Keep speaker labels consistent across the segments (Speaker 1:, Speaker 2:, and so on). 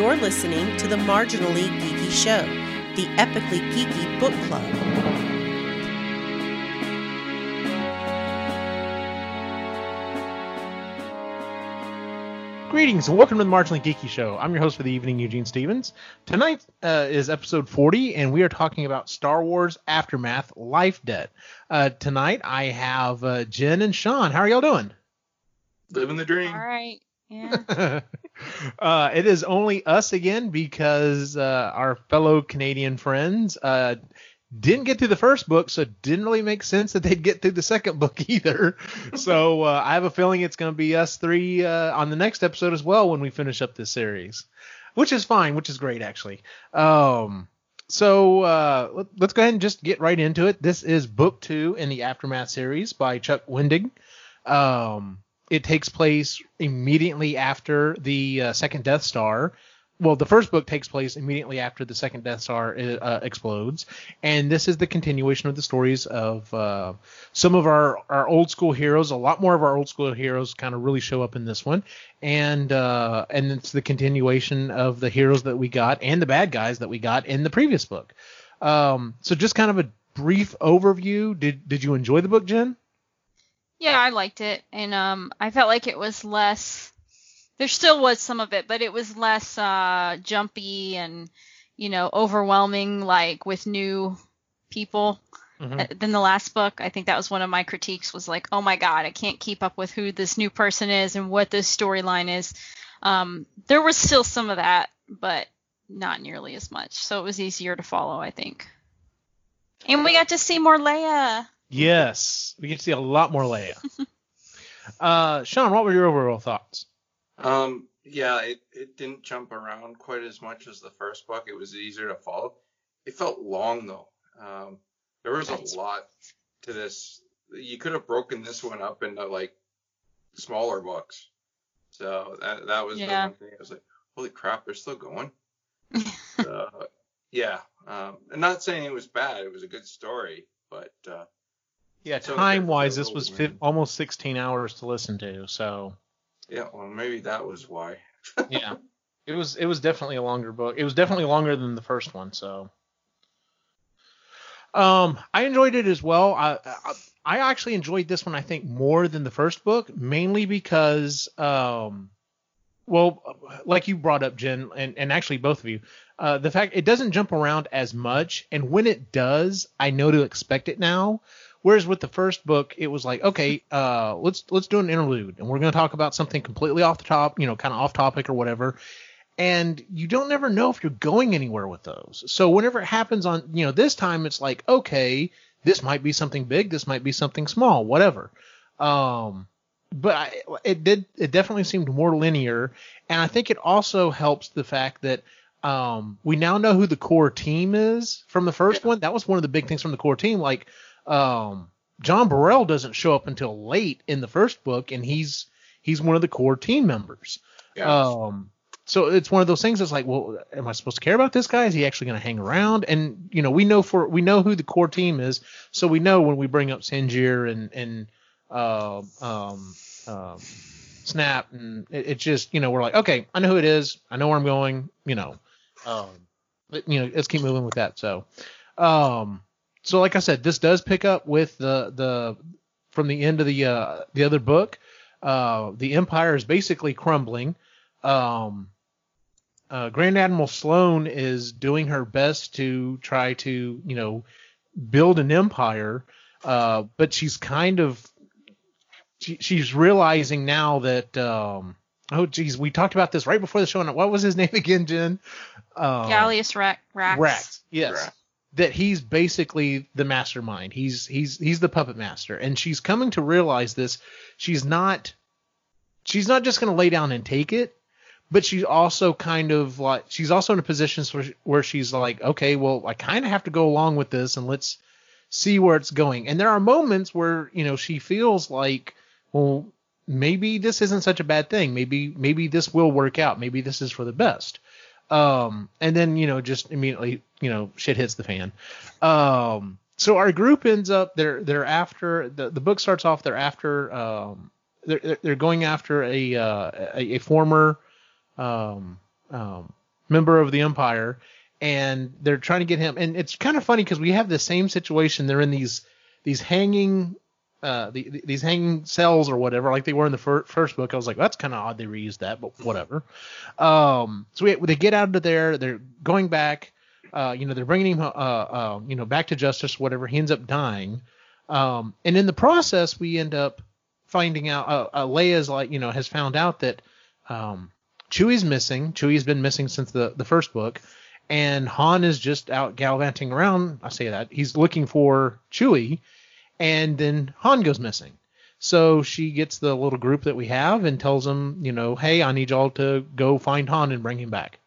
Speaker 1: You're listening to the Marginally Geeky Show, the epically geeky book club.
Speaker 2: Greetings and welcome to the Marginally Geeky Show. I'm your host for the evening, Eugene Stevens. Tonight uh, is episode 40, and we are talking about Star Wars Aftermath Life Debt. Uh, tonight I have uh, Jen and Sean. How are y'all doing?
Speaker 3: Living the dream.
Speaker 4: All right. Yeah.
Speaker 2: uh, it is only us again because uh, our fellow Canadian friends uh, didn't get through the first book, so it didn't really make sense that they'd get through the second book either. so uh, I have a feeling it's going to be us three uh, on the next episode as well when we finish up this series, which is fine, which is great actually. Um, so uh, let, us go ahead and just get right into it. This is book two in the Aftermath series by Chuck Wendig. Um, it takes place immediately after the uh, second Death Star. Well, the first book takes place immediately after the second Death Star uh, explodes, and this is the continuation of the stories of uh, some of our, our old school heroes. A lot more of our old school heroes kind of really show up in this one, and uh, and it's the continuation of the heroes that we got and the bad guys that we got in the previous book. Um, so just kind of a brief overview. Did did you enjoy the book, Jen?
Speaker 4: Yeah, I liked it, and um, I felt like it was less. There still was some of it, but it was less uh, jumpy and you know overwhelming, like with new people mm-hmm. than the last book. I think that was one of my critiques. Was like, oh my god, I can't keep up with who this new person is and what this storyline is. Um, there was still some of that, but not nearly as much. So it was easier to follow, I think. And we got to see more Leia.
Speaker 2: Yes, we get to see a lot more Leia. uh, Sean, what were your overall thoughts?
Speaker 3: Um, yeah, it, it didn't jump around quite as much as the first book. It was easier to follow. It felt long though. Um, there was a lot to this. You could have broken this one up into like smaller books. So that that was yeah. the one thing. I was like, holy crap, they're still going. uh, yeah. Um, I'm not saying it was bad. It was a good story, but uh,
Speaker 2: yeah, time wise, this was fi- almost 16 hours to listen to. So.
Speaker 3: Yeah, well, maybe that was why.
Speaker 2: yeah, it was. It was definitely a longer book. It was definitely longer than the first one. So. Um, I enjoyed it as well. I, I, I actually enjoyed this one. I think more than the first book, mainly because um, well, like you brought up, Jen, and, and actually both of you, uh, the fact it doesn't jump around as much, and when it does, I know to expect it now. Whereas with the first book, it was like, okay, uh, let's let's do an interlude, and we're going to talk about something completely off the top, you know, kind of off topic or whatever. And you don't never know if you're going anywhere with those. So whenever it happens on, you know, this time it's like, okay, this might be something big, this might be something small, whatever. Um, but I, it did, it definitely seemed more linear, and I think it also helps the fact that um, we now know who the core team is from the first yeah. one. That was one of the big things from the core team. Like, um, Jom Barell doesn't show up until late in the first book, and he's he's one of the core team members. Yeah. Um, so it's one of those things that's like, well, am I supposed to care about this guy? Is he actually going to hang around? And you know, we know for we know who the core team is, so we know when we bring up Sinjir and and uh, um, um, Snap, and it, it, just you know we're like, okay, I know who it is, I know where I'm going, you know, um, but, you know, let's keep moving with that. So, um, so like I said, this does pick up with the the from the end of the uh, the other book. Uh, the empire is basically crumbling. Um, uh, Grand Admiral Sloane is doing her best to try to you know build an empire, uh, but she's kind of she, she's realizing now that um, oh geez, we talked about this right before the show. And What was his name again, Jen?
Speaker 4: Um, Gallius Rax.
Speaker 2: Rax. Yes that he's basically the mastermind. He's he's he's the puppet master, and she's coming to realize this. She's not she's not just going to lay down and take it, but she's also kind of like she's also in a position where she's like, okay, well, I kind of have to go along with this, and let's see where it's going. And there are moments where you know she feels like, well, maybe this isn't such a bad thing. Maybe maybe this will work out. Maybe this is for the best. Um, and then you know just immediately you know shit hits the fan. Um, so our group ends up they're they're after the the book starts off they're after um they're they're going after a uh, a, a former um um member of the Empire, and they're trying to get him. And it's kind of funny because we have the same situation. They're in these these hanging uh, the, these hanging cells or whatever, like they were in the fir- first book. I was like, that's kind of odd they reused that, but whatever. Um, so we, they get out of there. They're going back. Uh, you know, they're bringing him, uh, uh, you know, back to justice, whatever. He ends up dying. Um, and in the process, we end up finding out, uh, uh, Leia's like, you know, has found out that, um, Chewie's missing. Chewie's been missing since the, the first book. And Han is just out gallivanting around. I say that. He's looking for Chewie and then Han goes missing. So she gets the little group that we have and tells them, you know, hey, I need y'all to go find Han and bring him back.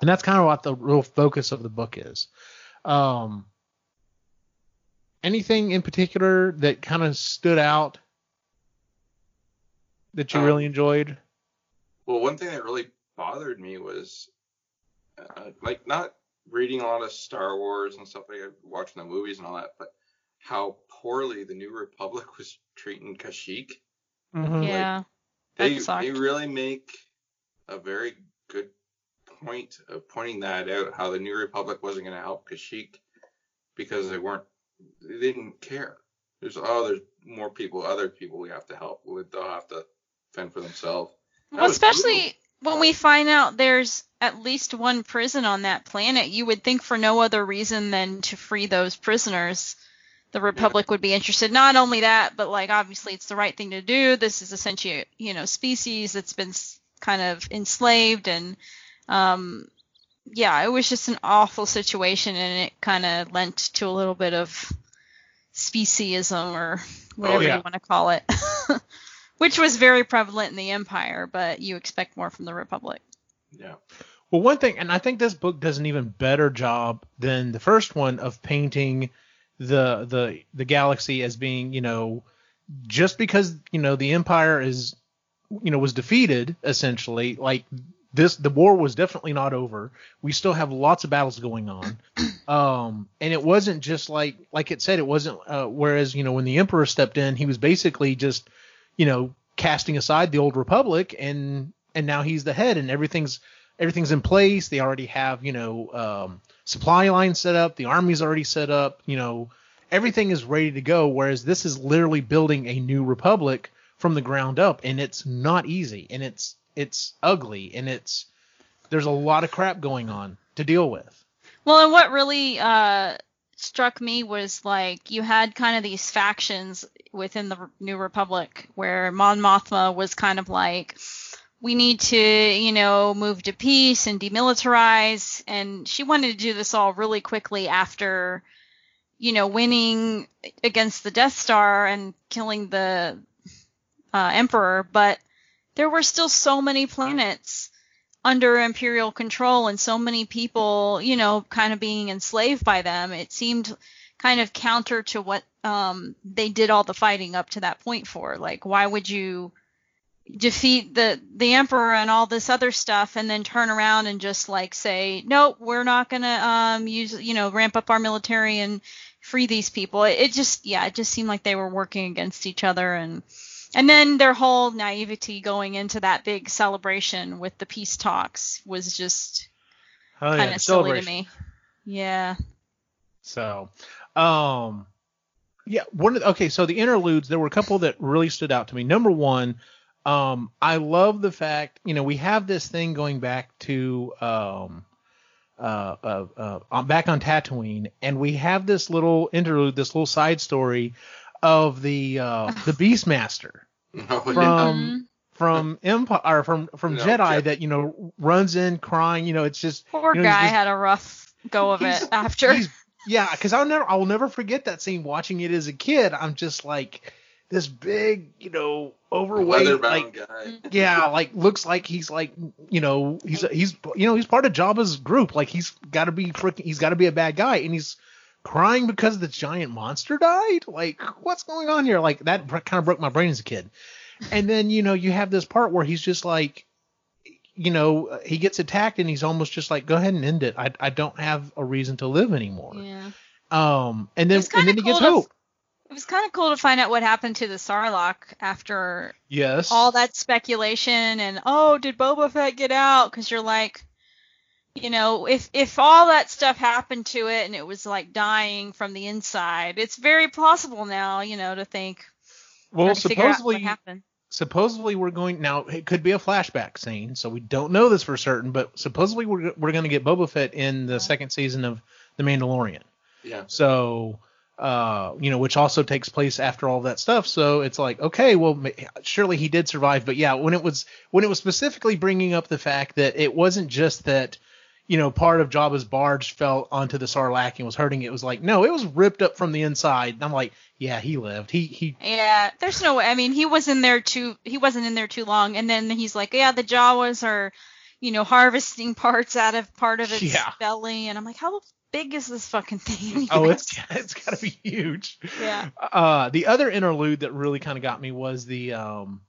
Speaker 2: And that's kind of what the real focus of the book is. Um, anything in particular that kind of stood out that you
Speaker 3: Um,
Speaker 2: really enjoyed?
Speaker 3: Well, one thing that really bothered me was uh, like not reading a lot of Star Wars and stuff like that, watching the movies and all that, but how poorly the New Republic was treating Kashyyyk.
Speaker 2: Mhm.
Speaker 4: Yeah.
Speaker 3: They
Speaker 4: That
Speaker 3: they really make a very good point of pointing that out. How the New Republic wasn't going to help Kashyyyk because they weren't they didn't care. There's oh there's more people, other people we have to help. They'll have to fend for themselves. That
Speaker 4: Well,
Speaker 3: was
Speaker 4: especially when we find out there's at least one prison on that planet, you would think for no other reason than to free those prisoners, the Republic would be interested. Not only that, but like obviously it's the right thing to do. This is essentially, you know, species that's been kind of enslaved and, um, yeah, it was just an awful situation and it kind of lent to a little bit of speciesism or whatever
Speaker 2: yeah.
Speaker 4: you want to call it. Which was very prevalent in the Empire, but you expect more from the Republic.
Speaker 3: Yeah.
Speaker 2: Well, one thing, and I think this book does an even better job than the first one of painting the the the galaxy as being, you know, just because you know the Empire is, you know, was defeated essentially. Like this, the war was definitely not over. We still have lots of battles going on, um, and it wasn't just like like it said. It wasn't. Uh, whereas you know when the Emperor stepped in, he was basically just, you know, casting aside the old Republic and and now he's the head and everything's everything's in place. They already have, you know, um, supply lines set up. The army's already set up. You know, everything is ready to go. Whereas this is literally building a new republic from the ground up, and it's not easy, and it's it's ugly, and it's there's a lot of crap going on to deal with.
Speaker 4: Well, and what really uh, struck me was like you had kind of these factions within the New Republic where Mon Mothma was kind of like, we need to, you know, move to peace and demilitarize. And she wanted to do this all really quickly after, you know, winning against the Death Star and killing the uh, Emperor. But there were still so many planets under imperial control and so many people, you know, kind of being enslaved by them. It seemed kind of counter to what um, they did all the fighting up to that point for. Like, why would you defeat the the emperor and all this other stuff and then turn around and just like say, nope, we're not gonna um, use, you know, ramp up our military and free these people. It, it just, yeah, it just seemed like they were working against each other and. And then their whole naivety going into that big celebration with the peace talks was just
Speaker 2: Oh
Speaker 4: kind
Speaker 2: yeah,
Speaker 4: of silly to me. Yeah.
Speaker 2: So, um, yeah, one of the, okay. So the interludes, there were a couple that really stood out to me. Number one, um, I love the fact, you know, we have this thing going back to, um, uh, uh, uh, on- back on Tatooine, and we have this little interlude, this little side story of the uh, the Beastmaster
Speaker 3: Oh, yeah.
Speaker 2: from from Empire or from from
Speaker 3: No,
Speaker 2: Jedi
Speaker 3: Je-
Speaker 2: that you know runs in crying. You know, it's just
Speaker 4: Poor
Speaker 2: you know,
Speaker 4: guy
Speaker 2: just-
Speaker 4: had a rough go of
Speaker 2: he's-
Speaker 4: it after.
Speaker 2: He's, yeah, because I'll never, I will never forget that scene watching it as a kid. I'm just like this big, you know, overweight, like
Speaker 3: guy.
Speaker 2: yeah, like looks like he's like, you know, he's he's you know he's part of Jabba's group. Like he's got to be freaking, he's got to be a bad guy, and he's crying because the giant monster died. Like what's going on here? Like that kind of broke my brain as a kid. And then you know you have this part where he's just like, you know, he gets attacked and he's almost just like, go ahead and end it. I I don't have a reason to live anymore.
Speaker 4: yeah.
Speaker 2: Um, and then and then he gets
Speaker 4: cool to-
Speaker 2: hope.
Speaker 4: It was kind of cool to find out what happened to the Sarlacc after
Speaker 2: Yes.
Speaker 4: all that speculation and oh, did Boba Fett get out? Because you're like, you know, if if all that stuff happened to it and it was like dying from the inside, it's very possible now, you know, to think.
Speaker 2: Well,
Speaker 4: to figure what
Speaker 2: supposedly,
Speaker 4: happened.
Speaker 2: supposedly we're going now. It could be a flashback scene, so we don't know this for certain. But supposedly we're we're going to get Boba Fett in the second season of The Mandalorian.
Speaker 3: Yeah.
Speaker 2: So, uh, you know, which also takes place after all that stuff. So it's like, okay, well, surely he did survive. But yeah, when it was when it was specifically bringing up the fact that it wasn't just that, you know, part of Jabba's barge fell onto the Sarlacc and was hurting it. It was like, no, it was ripped up from the inside. And I'm like, yeah, he lived. He he.
Speaker 4: Yeah, there's no. I mean, he was in there too. He wasn't in there too long, and then he's like, "Yeah, the Jawas are, you know, harvesting parts out of part of its
Speaker 2: Yeah.
Speaker 4: belly," and I'm like, "How big is this fucking thing?"
Speaker 2: Oh, it's it's got to be huge.
Speaker 4: yeah.
Speaker 2: Uh, the other interlude that really kind of got me was the um,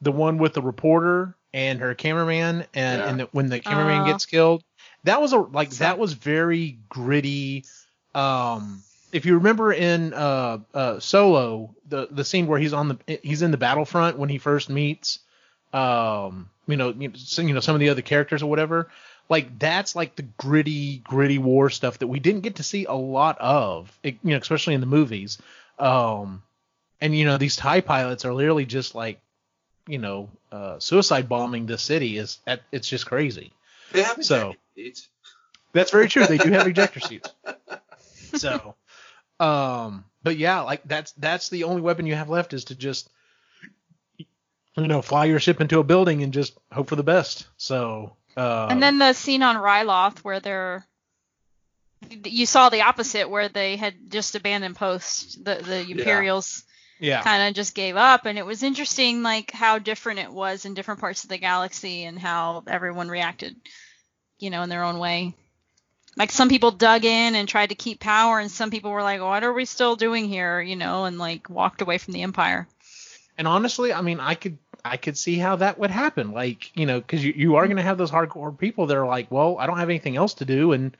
Speaker 2: the one with the reporter and her cameraman, and,
Speaker 3: Yeah.
Speaker 2: and the, when the cameraman
Speaker 4: Uh.
Speaker 2: gets killed, that was a like that was very gritty. Um, if you remember in uh, uh, Solo, the the scene where he's on the he's in the battlefront when he first meets, um, you know, you know, you know some of the other characters or whatever. Like that's like the gritty, gritty war stuff that we didn't get to see a lot of, you know, especially in the movies. Um, and you know these Tie pilots are literally just like, you know, uh, suicide bombing the city is it's just crazy.
Speaker 3: They have
Speaker 2: So-
Speaker 3: seats.
Speaker 2: That's very true. They do have ejector seats. So, um, but yeah, like that's that's the only weapon you have left is to just, you know, fly your ship into a building and just hope for the best. So, um,
Speaker 4: And then the scene on Ryloth where they're you saw the opposite where they had just abandoned post. The the Imperials
Speaker 2: yeah,
Speaker 4: kind of just gave up and it was interesting like how different it was in different parts of the galaxy and how everyone reacted, you know, in their own way. Like some people dug in and tried to keep power and some people were like, "What are we still doing here?" you know, and like walked away from the empire.
Speaker 2: and honestly, I mean, I could I could see how that would happen. Like, you know, because you, you are going to have those hardcore people that are like, well, I don't have anything else to do, and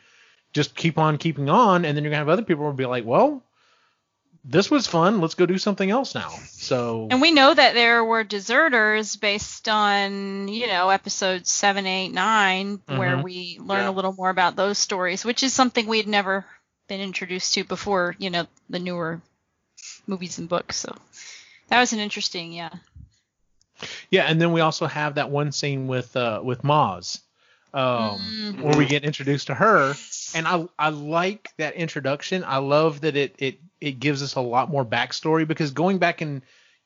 Speaker 2: just keep on keeping on. And then you're going to have other people who will be like, well, this was fun. Let's go do something else now. So,
Speaker 4: And we know that there were deserters based on, you know, episodes seven, eight, nine, where
Speaker 2: Mhm.
Speaker 4: we learn
Speaker 3: Yeah.
Speaker 4: a little more about those stories, which is something we'd never been introduced to before, you know, the newer movies and books. So that was an interesting, yeah.
Speaker 2: Yeah, and then we also have that one scene with uh, with Maz, um,
Speaker 4: Mm.
Speaker 2: where we get introduced to her, and I I like that introduction. I love that it it it gives us a lot more backstory because going back and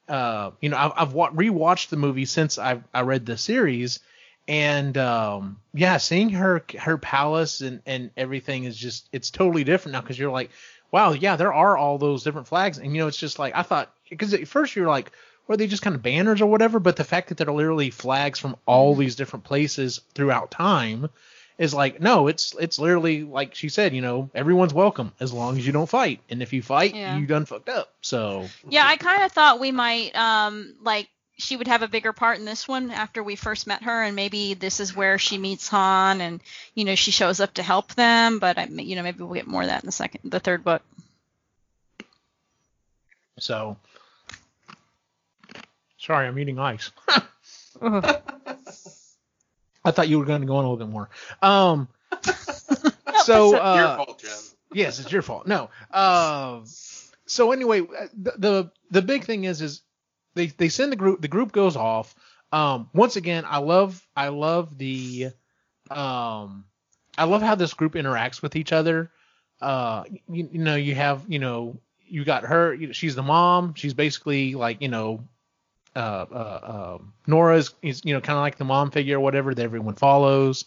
Speaker 2: uh, you know I've, I've wa- rewatched the movie since I I read the series, and um, yeah, seeing her her palace and and everything is just it's totally different now because you're like, wow, yeah, there are all those different flags, and you know it's just like I thought because at first you're like. Were they just kind of banners or whatever? But the fact that they're literally flags from all these different places throughout time is like, no, it's it's literally like she said, you know, everyone's welcome as long as you don't fight, and if you fight,
Speaker 4: Yeah.
Speaker 2: you done fucked up. So
Speaker 4: Yeah, I kind of thought we might, um, like, she would have a bigger part in this one after we first met her, and maybe this is where she meets Han, and you know she shows up to help them. But I, you know, maybe we'll get more of that in the second, the third book.
Speaker 2: so. Sorry, I'm eating ice. I thought you were going to go on a little bit more. Um. so
Speaker 3: Your
Speaker 2: uh,
Speaker 3: fault, Jen.
Speaker 2: Yes, it's your fault. No. Uh, so anyway, the, the the big thing is is they they send the group the group goes off. Um, once again, I love I love the um I love how this group interacts with each other. Uh, you, you know, you have you know you got her. You know, she's the mom. She's basically like you know. Uh, uh, um Norra's is you know kind of like the mom figure or whatever that everyone follows.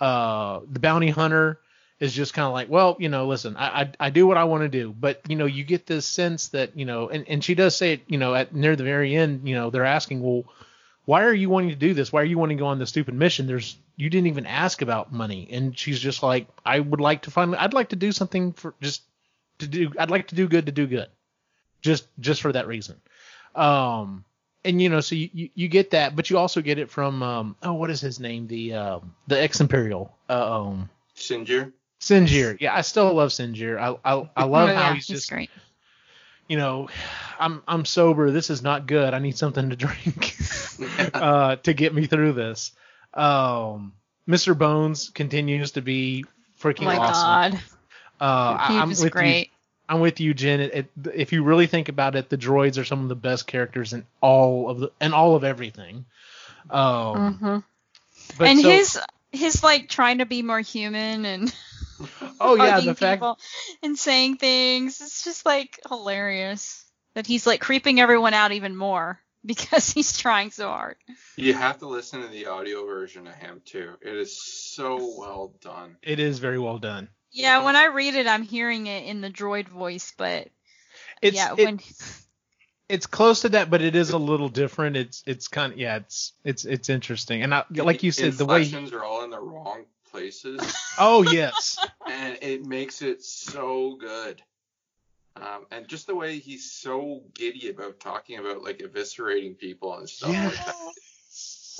Speaker 2: Uh, the bounty hunter is just kind of like, well, you know, listen, I, I I do what I want to do, but you know, you get this sense that you know, and, and she does say it, you know, at near the very end, you know, they're asking, well, why are you wanting to do this? Why are you wanting to go on this stupid mission? There's you didn't even ask about money, and she's just like, I would like to finally, I'd like to do something for just to do, I'd like to do good to do good, just just for that reason. Um, and you know, so you, you, you get that, but you also get it from um, oh, what is his name? The um, the ex Imperial, uh, um.
Speaker 3: Sinjir.
Speaker 2: Sinjir. Yeah, I still love Sinjir. I I, I love
Speaker 4: Oh,
Speaker 2: how
Speaker 4: yeah,
Speaker 2: he's just
Speaker 4: great.
Speaker 2: you know, I'm I'm sober. This is not good. I need something to drink uh, to get me through this. Um, Mr. Bones continues to be freaking
Speaker 4: Oh my
Speaker 2: awesome.
Speaker 4: god,
Speaker 2: Uh,
Speaker 4: he
Speaker 2: I- I'm
Speaker 4: was
Speaker 2: with
Speaker 4: great.
Speaker 2: you. I'm with you, Jen. It, it, if you really think about it, the droids are some of the best characters in all of the and all of everything. Um,
Speaker 4: Mhm.
Speaker 2: but
Speaker 4: and
Speaker 2: so-
Speaker 4: his his like trying to be more human and
Speaker 2: oh yeah,
Speaker 4: hugging
Speaker 2: the fact
Speaker 4: people and saying things. It's just like hilarious that he's like creeping everyone out even more because he's trying so hard.
Speaker 3: You have to listen to the audio version of him too. It is so well done.
Speaker 2: it is very well done.
Speaker 4: Yeah, when I read it, I'm hearing it in the droid voice, but
Speaker 2: It's
Speaker 4: yeah,
Speaker 2: it-
Speaker 4: when
Speaker 2: it's close to that, but it is a little different. It's it's kind of yeah, it's it's it's interesting. And I, like you said, the way he-
Speaker 3: inflections are all in the wrong places,
Speaker 2: oh yes,
Speaker 3: and it makes it so good. Um, and just the way he's so giddy about talking about like eviscerating people and stuff
Speaker 2: Yeah.
Speaker 3: like that.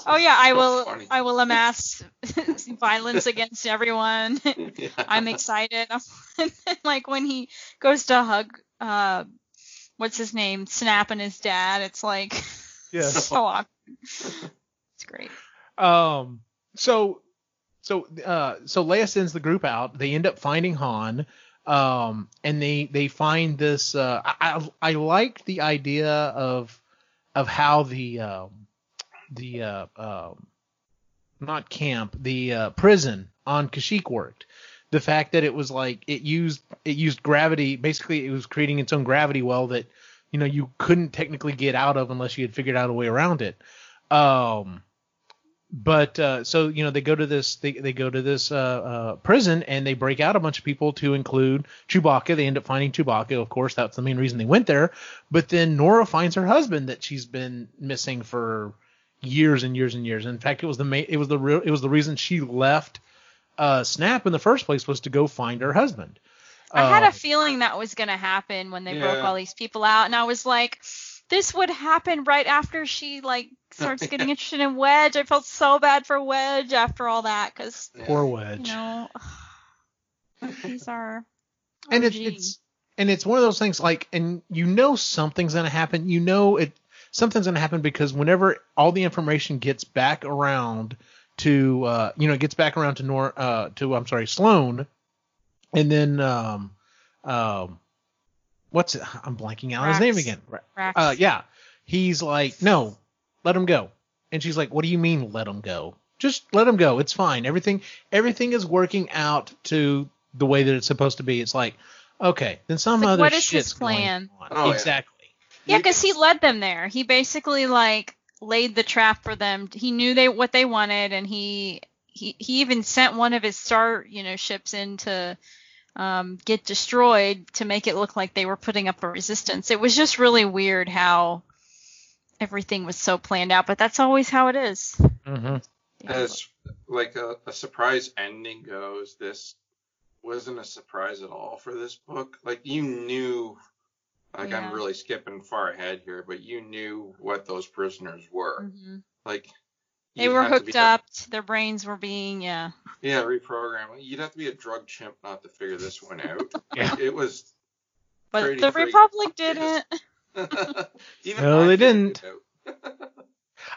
Speaker 4: Oh yeah, I will
Speaker 3: funny.
Speaker 4: I will amass violence against everyone.
Speaker 3: Yeah.
Speaker 4: I'm excited. like when he goes to hug, uh, what's his name, Snap and his dad. It's like
Speaker 2: yes.
Speaker 4: so awkward. It's great.
Speaker 2: Um. So, so, uh, so Leia sends the group out. They end up finding Han. Um, and they they find this. Uh, I I, I liked the idea of of how the um the uh um not camp the uh, prison on Kashyyyk worked. The fact that it was like it used it used gravity. Basically, it was creating its own gravity well that you know you couldn't technically get out of unless you had figured out a way around it. Um, but uh, so you know they go to this they, they go to this uh, uh, prison and they break out a bunch of people to include Chewbacca. They end up finding Chewbacca, of course. That's the main reason they went there. But then Norra finds her husband that she's been missing for years and years and years. In fact, it was the ma- it was the real it was the reason she left uh, Snap in the first place was to go find her husband.
Speaker 4: I had a feeling that was gonna happen when they broke all these people out, and I was like, this would happen right after she like starts getting interested in Wedge. I felt so bad for Wedge after all that because
Speaker 3: Yeah.
Speaker 2: poor
Speaker 4: you
Speaker 2: Wedge.
Speaker 4: know he's our
Speaker 2: and it's, it's and it's one of those things like and you know something's gonna happen you know it something's gonna happen because whenever all the information gets back around to uh you know it gets back around to Nor uh to I'm sorry Sloane and then um um what's it I'm blanking out on his name again.
Speaker 4: Rax.
Speaker 2: uh yeah. He's like no let him go. And she's like what do you mean let him go? Just let him go. It's fine. Everything everything is working out to the way that it's supposed to be. It's like okay then some
Speaker 4: Like,
Speaker 2: other
Speaker 4: what is
Speaker 2: shit's
Speaker 4: his plan?
Speaker 2: going on.
Speaker 3: Oh,
Speaker 2: exactly.
Speaker 4: Yeah, because he led them there. He basically like laid the trap for them. He knew they what they wanted, and he he he even sent one of his star you know ships in to um, get destroyed to make it look like they were putting up a resistance. It was just really weird how everything was so planned out, but that's always how it is.
Speaker 2: hmm
Speaker 3: As like a, a surprise ending goes, this wasn't a surprise at all for this book. Like you knew, like
Speaker 4: Yeah.
Speaker 3: I'm really skipping far ahead here, but you knew what those prisoners were.
Speaker 4: hmm
Speaker 3: Like
Speaker 4: They were hooked
Speaker 3: be a-
Speaker 4: up. Their brains were being yeah.
Speaker 3: yeah, reprogram. You'd have to be a drug chimp not to figure this one out.
Speaker 2: Yeah.
Speaker 3: It was.
Speaker 4: But
Speaker 3: Pretty
Speaker 4: the
Speaker 3: freaking
Speaker 4: Republic
Speaker 3: obvious.
Speaker 4: didn't.
Speaker 3: Even
Speaker 2: No, they didn't.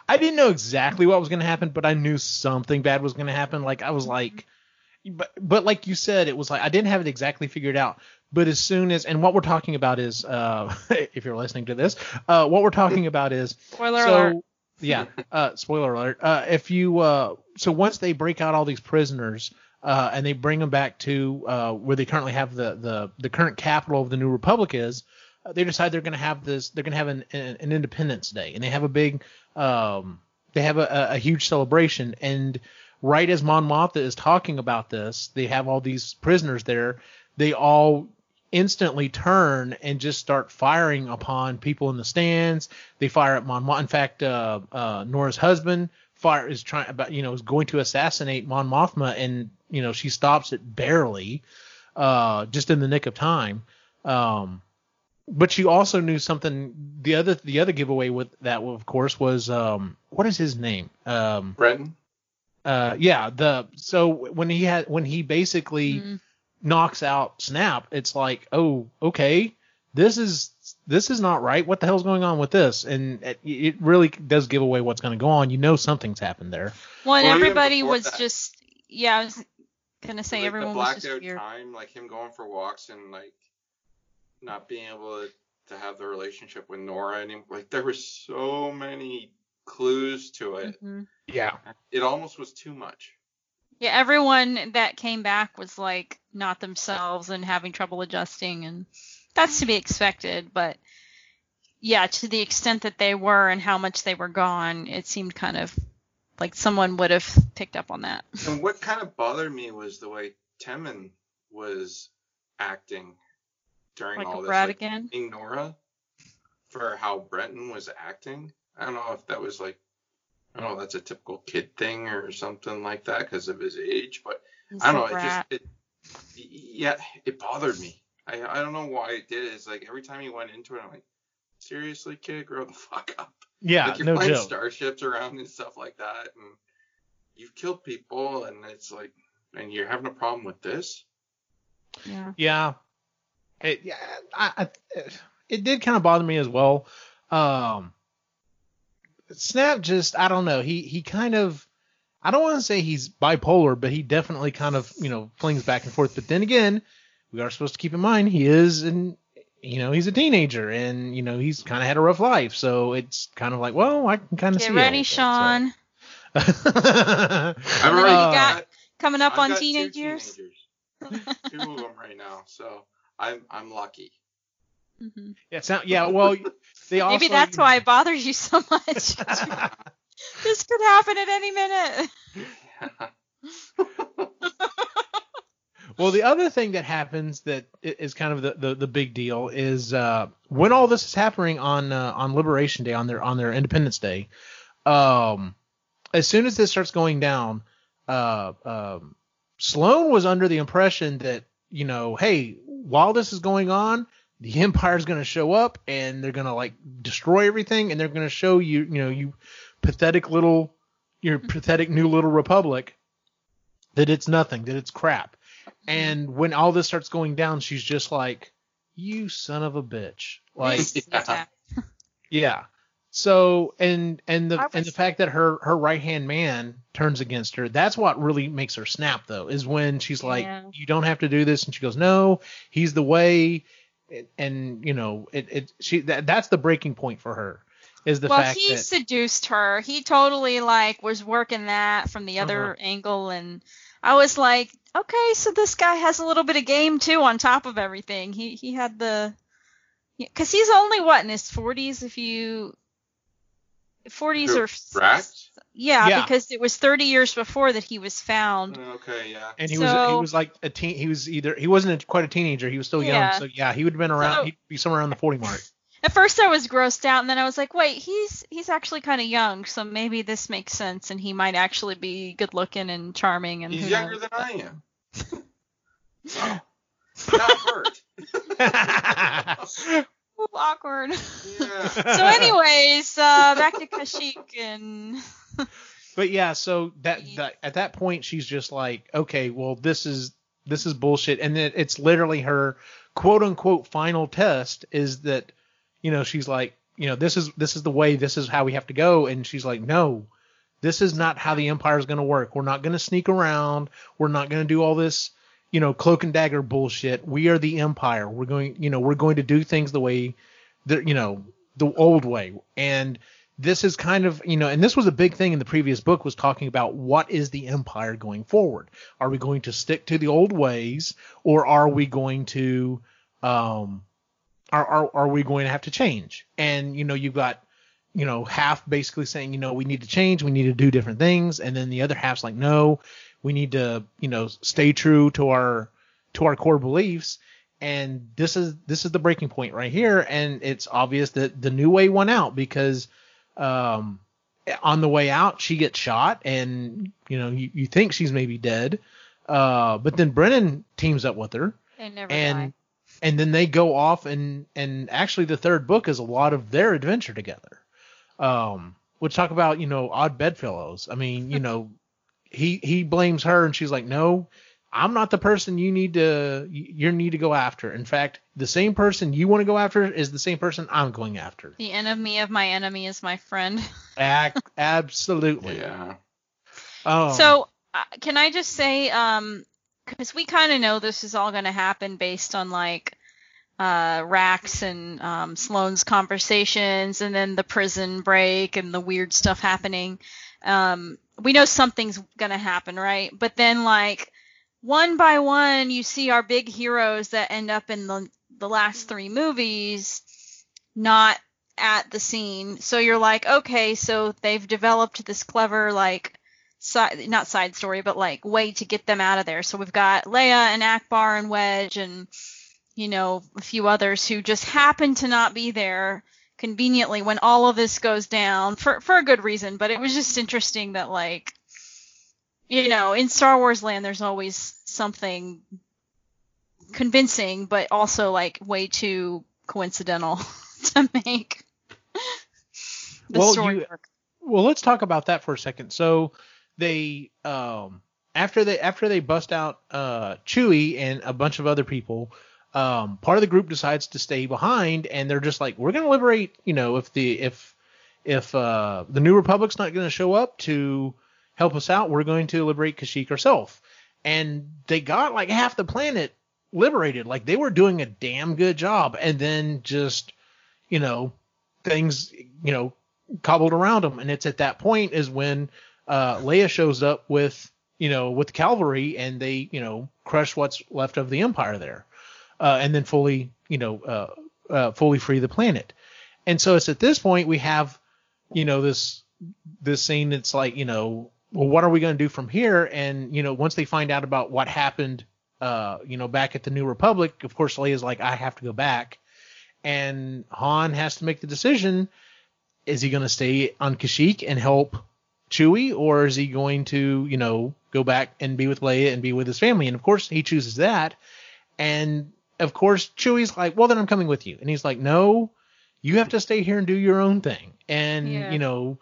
Speaker 2: I didn't know exactly what was going to happen, but I knew something bad was going to happen. Like I was like, but but like you said, it was like I didn't have it exactly figured out. But as soon as and what we're talking about is, uh, if you're listening to this, uh, what we're talking about is
Speaker 4: Spoiler
Speaker 2: so
Speaker 4: alert.
Speaker 2: yeah, uh, spoiler alert. Uh, if you uh, so once they break out all these prisoners. Uh, and they bring them back to uh, where they currently have the, the, the current capital of the New Republic is. Uh, they decide they're going to have this. They're going to have an, an, an Independence Day, and they have a big um, they have a, a- a huge celebration. And right as Mon Mothma is talking about this, they have all these prisoners there. They all instantly turn and just start firing upon people in the stands. They fire at Mon In fact, uh, uh, Norra's husband fire is trying about you know is going to assassinate Mon Mothma, and you know she stops it barely, uh, just in the nick of time. Um, but you also knew something. The other the other giveaway with that, of course, was um, what is his name? Um,
Speaker 3: Brentin.
Speaker 2: uh, yeah, the so when he had when he basically
Speaker 4: Mhm.
Speaker 2: Knocks out Snap, it's like, oh, okay, this is this is not right. What the hell's going on with this? And it, it really does give away what's going to go on. You know something's happened there.
Speaker 4: Well, and
Speaker 3: Well,
Speaker 4: everybody was
Speaker 3: that-
Speaker 4: just yeah. I was gonna say
Speaker 3: like
Speaker 4: everyone
Speaker 3: the
Speaker 4: was
Speaker 3: blacked
Speaker 4: just
Speaker 3: out
Speaker 4: weird.
Speaker 3: time, like him going for walks and like not being able to, to have the relationship with Norra and him, like there were so many clues to it.
Speaker 4: Mhm.
Speaker 2: Yeah.
Speaker 3: It almost was too much.
Speaker 4: Yeah, everyone that came back was like not themselves and having trouble adjusting, and that's to be expected. But yeah, to the extent that they were and how much they were gone, it seemed kind of like someone would have picked up on that.
Speaker 3: And what kind of bothered me was the way Temmin was acting during
Speaker 4: Like
Speaker 3: all this, like
Speaker 4: again.
Speaker 3: being Norra for how Brentin was acting. I don't know if that was like, I don't know, that's a typical kid thing or something like that because of his age, but
Speaker 4: He's
Speaker 3: I don't
Speaker 4: a
Speaker 3: know. It just it, yeah, it bothered me. I I don't know why it did. It's like every time he went into it, I'm like, seriously, kid, grow the fuck up.
Speaker 2: Yeah.
Speaker 3: like you're
Speaker 2: no
Speaker 3: flying
Speaker 2: joke.
Speaker 3: starships around and stuff like that, and you've killed people, and it's like, and you're having a problem with this.
Speaker 4: yeah.
Speaker 2: Yeah. It, yeah, I, I, it did kind of bother me as well. Um, Snap just, I don't know. He, he kind of, I don't want to say he's bipolar, but he definitely kind of, you know, flings back and forth. But then again, we are supposed to keep in mind he is an, you know, he's a teenager and, you know, he's kind of had a rough life. So it's kind of like, well, I can kind of see
Speaker 4: Get
Speaker 2: it a
Speaker 4: ready,
Speaker 2: little bit, so.
Speaker 4: Sean.
Speaker 3: I've already
Speaker 2: Uh,
Speaker 3: got,
Speaker 4: Coming up
Speaker 3: I've
Speaker 4: on
Speaker 3: got
Speaker 4: teenage
Speaker 3: two teenagers. two of them right now, so I'm I'm lucky.
Speaker 4: Hmm
Speaker 2: Yeah, sound, yeah. Well, they also
Speaker 4: Maybe that's why it bothers you so much. this could happen at any minute.
Speaker 2: Well, the other thing that happens that is kind of the, the, the big deal is uh, when all this is happening on uh, on Liberation Day on their on their Independence Day. Um, as soon as this starts going down, uh, um, Sloane was under the impression that you know, hey, while this is going on, the Empire's going to show up and they're going to like destroy everything and they're going to show you, you know, you pathetic little, your pathetic new little republic that it's nothing, that it's crap. And when all this starts going down, she's just like, "You son of a bitch!" Like,
Speaker 3: Yeah.
Speaker 2: yeah. So and and the
Speaker 4: I
Speaker 2: and the fact that her her right hand man turns against her, that's what really makes her snap though, is when she's like,
Speaker 4: Yeah.
Speaker 2: "You don't have to do this," and she goes, "No, he's the way." And, and you know, it it she that, that's the breaking point for her is the
Speaker 4: well,
Speaker 2: fact
Speaker 4: he
Speaker 2: that
Speaker 4: seduced her. He totally like was working that from the other
Speaker 2: Uh-huh.
Speaker 4: angle, and I was like, okay, so this guy has a little bit of game too on top of everything. He he had the because he's only what in his forties if you forties or
Speaker 3: Drax?
Speaker 4: yeah,
Speaker 2: Yeah.
Speaker 4: because it was thirty years before that he was found.
Speaker 3: Oh, okay, yeah.
Speaker 2: and he was he
Speaker 4: So-
Speaker 2: was like a teen he was either he wasn't a, quite a teenager he was still young
Speaker 4: Yeah.
Speaker 2: so yeah he would have been around
Speaker 4: So-
Speaker 2: he'd be somewhere around the 40 mark
Speaker 4: At first I was grossed out and then I was like, wait, he's he's actually kind of young, so maybe this makes sense and he might actually be good looking and charming and
Speaker 3: He's
Speaker 4: who
Speaker 3: younger
Speaker 4: knows.
Speaker 3: than I am. oh, not hurt.
Speaker 4: Ooh, awkward.
Speaker 3: Yeah.
Speaker 4: so anyways, uh back to Kashyyyk and
Speaker 2: but yeah so that, that at that point she's just like okay well this is this is bullshit. And then it's literally her quote unquote final test is that you know she's like you know this is this is the way this is how we have to go. And she's like no this is not how the empire is going to work. We're not going to sneak around. We're not going to do all this you know cloak and dagger bullshit. We are the empire. We're going you know we're going to do things the way the you know the old way. And this is kind of you know and this was a big thing in the previous book was talking about what is the empire going forward? Are we going to stick to the old ways or are we going to um are are, are we going to have to change? And you know you've got you know half basically saying you know we need to change. We need to do different things. And then the other half's like no we need to you know stay true to our to our core beliefs. And this is this is the breaking point right here. And it's obvious that the new way won out because um on the way out she gets shot and you know you, you think she's maybe dead. Uh but then Brentin teams up with her. And
Speaker 4: die.
Speaker 2: and then they go off and and actually the third book is a lot of their adventure together. Um which talk about you know odd bedfellows. I mean you know he he blames her and she's like no I'm not the person you need to you need to go after. In fact, the same person you want to go after is the same person I'm going after.
Speaker 4: The enemy of my enemy is my friend.
Speaker 2: Ac- absolutely.
Speaker 3: Yeah.
Speaker 2: Um,
Speaker 4: So, uh, can I just say, um, because we kind of know this is all going to happen based on like uh, Rax and um, Sloane's conversations, and then the prison break and the weird stuff happening. Um, we know something's going to happen, right? But then, like one by one, you see our big heroes that end up in the the last three movies not at the scene. So you're like, okay, so they've developed this clever like side not side story, but like way to get them out of there. So we've got Leia and Ackbar and Wedge and you know a few others who just happen to not be there conveniently when all of this goes down for for a good reason. But it was just interesting that like you know in Star Wars land there's always something convincing, but also like way too coincidental to make the
Speaker 2: Well,
Speaker 4: story
Speaker 2: you-
Speaker 4: work.
Speaker 2: well, let's talk about that for a second. So they um after they after they bust out uh Chewie and a bunch of other people, um part of the group decides to stay behind and they're just like we're going to liberate, you know, if the if if uh the New Republic's not going to show up to help us out, we're going to liberate Kashyyyk ourselves. And they got like half the planet liberated. Like they were doing a damn good job and then just you know things you know cobbled around them. And it's at that point is when uh, Leia shows up with you know with cavalry and they you know crush what's left of the Empire there, uh, and then fully you know uh, uh, fully free the planet. And so it's at this point we have you know this this scene that's like you know well what are we going to do from here? And you know once they find out about what happened uh, you know back at the New Republic, of course Leia's like I have to go back. And Han has to make the decision is he going to stay on Kashyyyk and help Chewie, or is he going to, you know, go back and be with Leia and be with his family? And of course, he chooses that. And of course, Chewie's like, well, then I'm coming with you. And he's like, no, you have to stay here and do your own thing. And,
Speaker 4: Yeah.
Speaker 2: you know,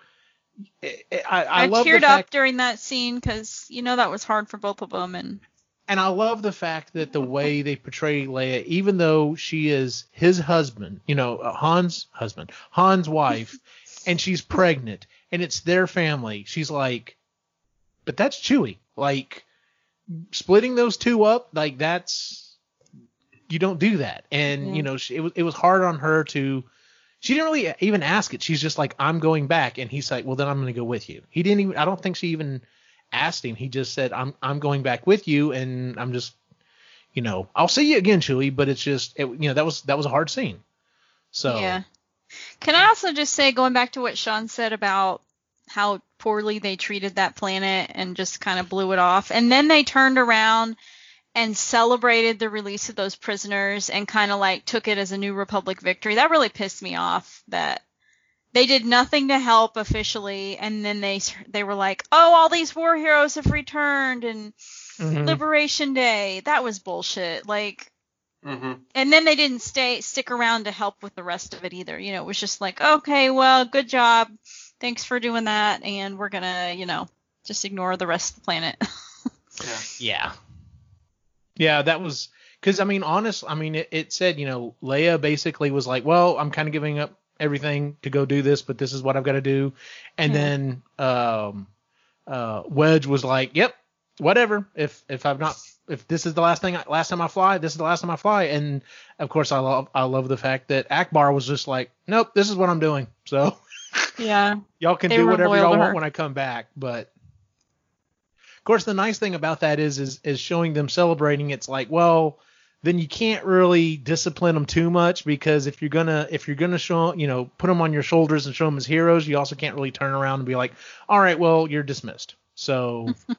Speaker 2: I, I, I
Speaker 4: I,
Speaker 2: love the
Speaker 4: teared up during that scene because you know that was hard for both of them, and
Speaker 2: and I love the fact that the way they portray Leia, even though she is his husband, you know, uh, Han's husband, Han's wife, and she's pregnant, and it's their family. She's like, but that's Chewie. Like, splitting those two up, like that's you don't do that. And
Speaker 4: Yeah.
Speaker 2: you know, she, it was it was hard on her to. She didn't really even ask it. She's just like, I'm going back, and he's like, well, then I'm going to go with you. He didn't even. I don't think she even asked him. He just said, I'm I'm going back with you, and I'm just, you know, I'll see you again, Chewie. But it's just, it, you know, that was that was a hard scene. So
Speaker 4: yeah. Can I also just say, going back to what Sean said about how poorly they treated that planet and just kind of blew it off, and then they turned around and celebrated the release of those prisoners and kind of like took it as a New Republic victory. That really pissed me off. That they did nothing to help officially, and then they they were like, "Oh, all these war heroes have returned," and
Speaker 2: mhm.
Speaker 4: Liberation Day. That was bullshit. Like
Speaker 3: Mm-hmm.
Speaker 4: and then they didn't stay stick around to help with the rest of it either. You know, it was just like, okay, well, good job. Thanks for doing that and we're going to, you know, just ignore the rest of the planet.
Speaker 3: Yeah.
Speaker 2: Yeah. Yeah, that was because I mean, honest. I mean, it, it said you know Leia basically was like, well, I'm kind of giving up everything to go do this, but this is what I've got to do. And
Speaker 4: Yeah.
Speaker 2: then um, uh, Wedge was like, yep, whatever. If if I'm not if this is the last thing I, last time I fly, this is the last time I fly. And of course, I love I love the fact that Ackbar was just like, nope, this is what I'm doing. So
Speaker 4: yeah.
Speaker 2: y'all can
Speaker 4: They
Speaker 2: do whatever y'all want when I come back. But of course, the nice thing about that is is is showing them celebrating. It's like, well, then you can't really discipline them too much because if you're gonna if you're gonna show you know put them on your shoulders and show them as heroes, you also can't really turn around and be like, all right, well, you're dismissed. So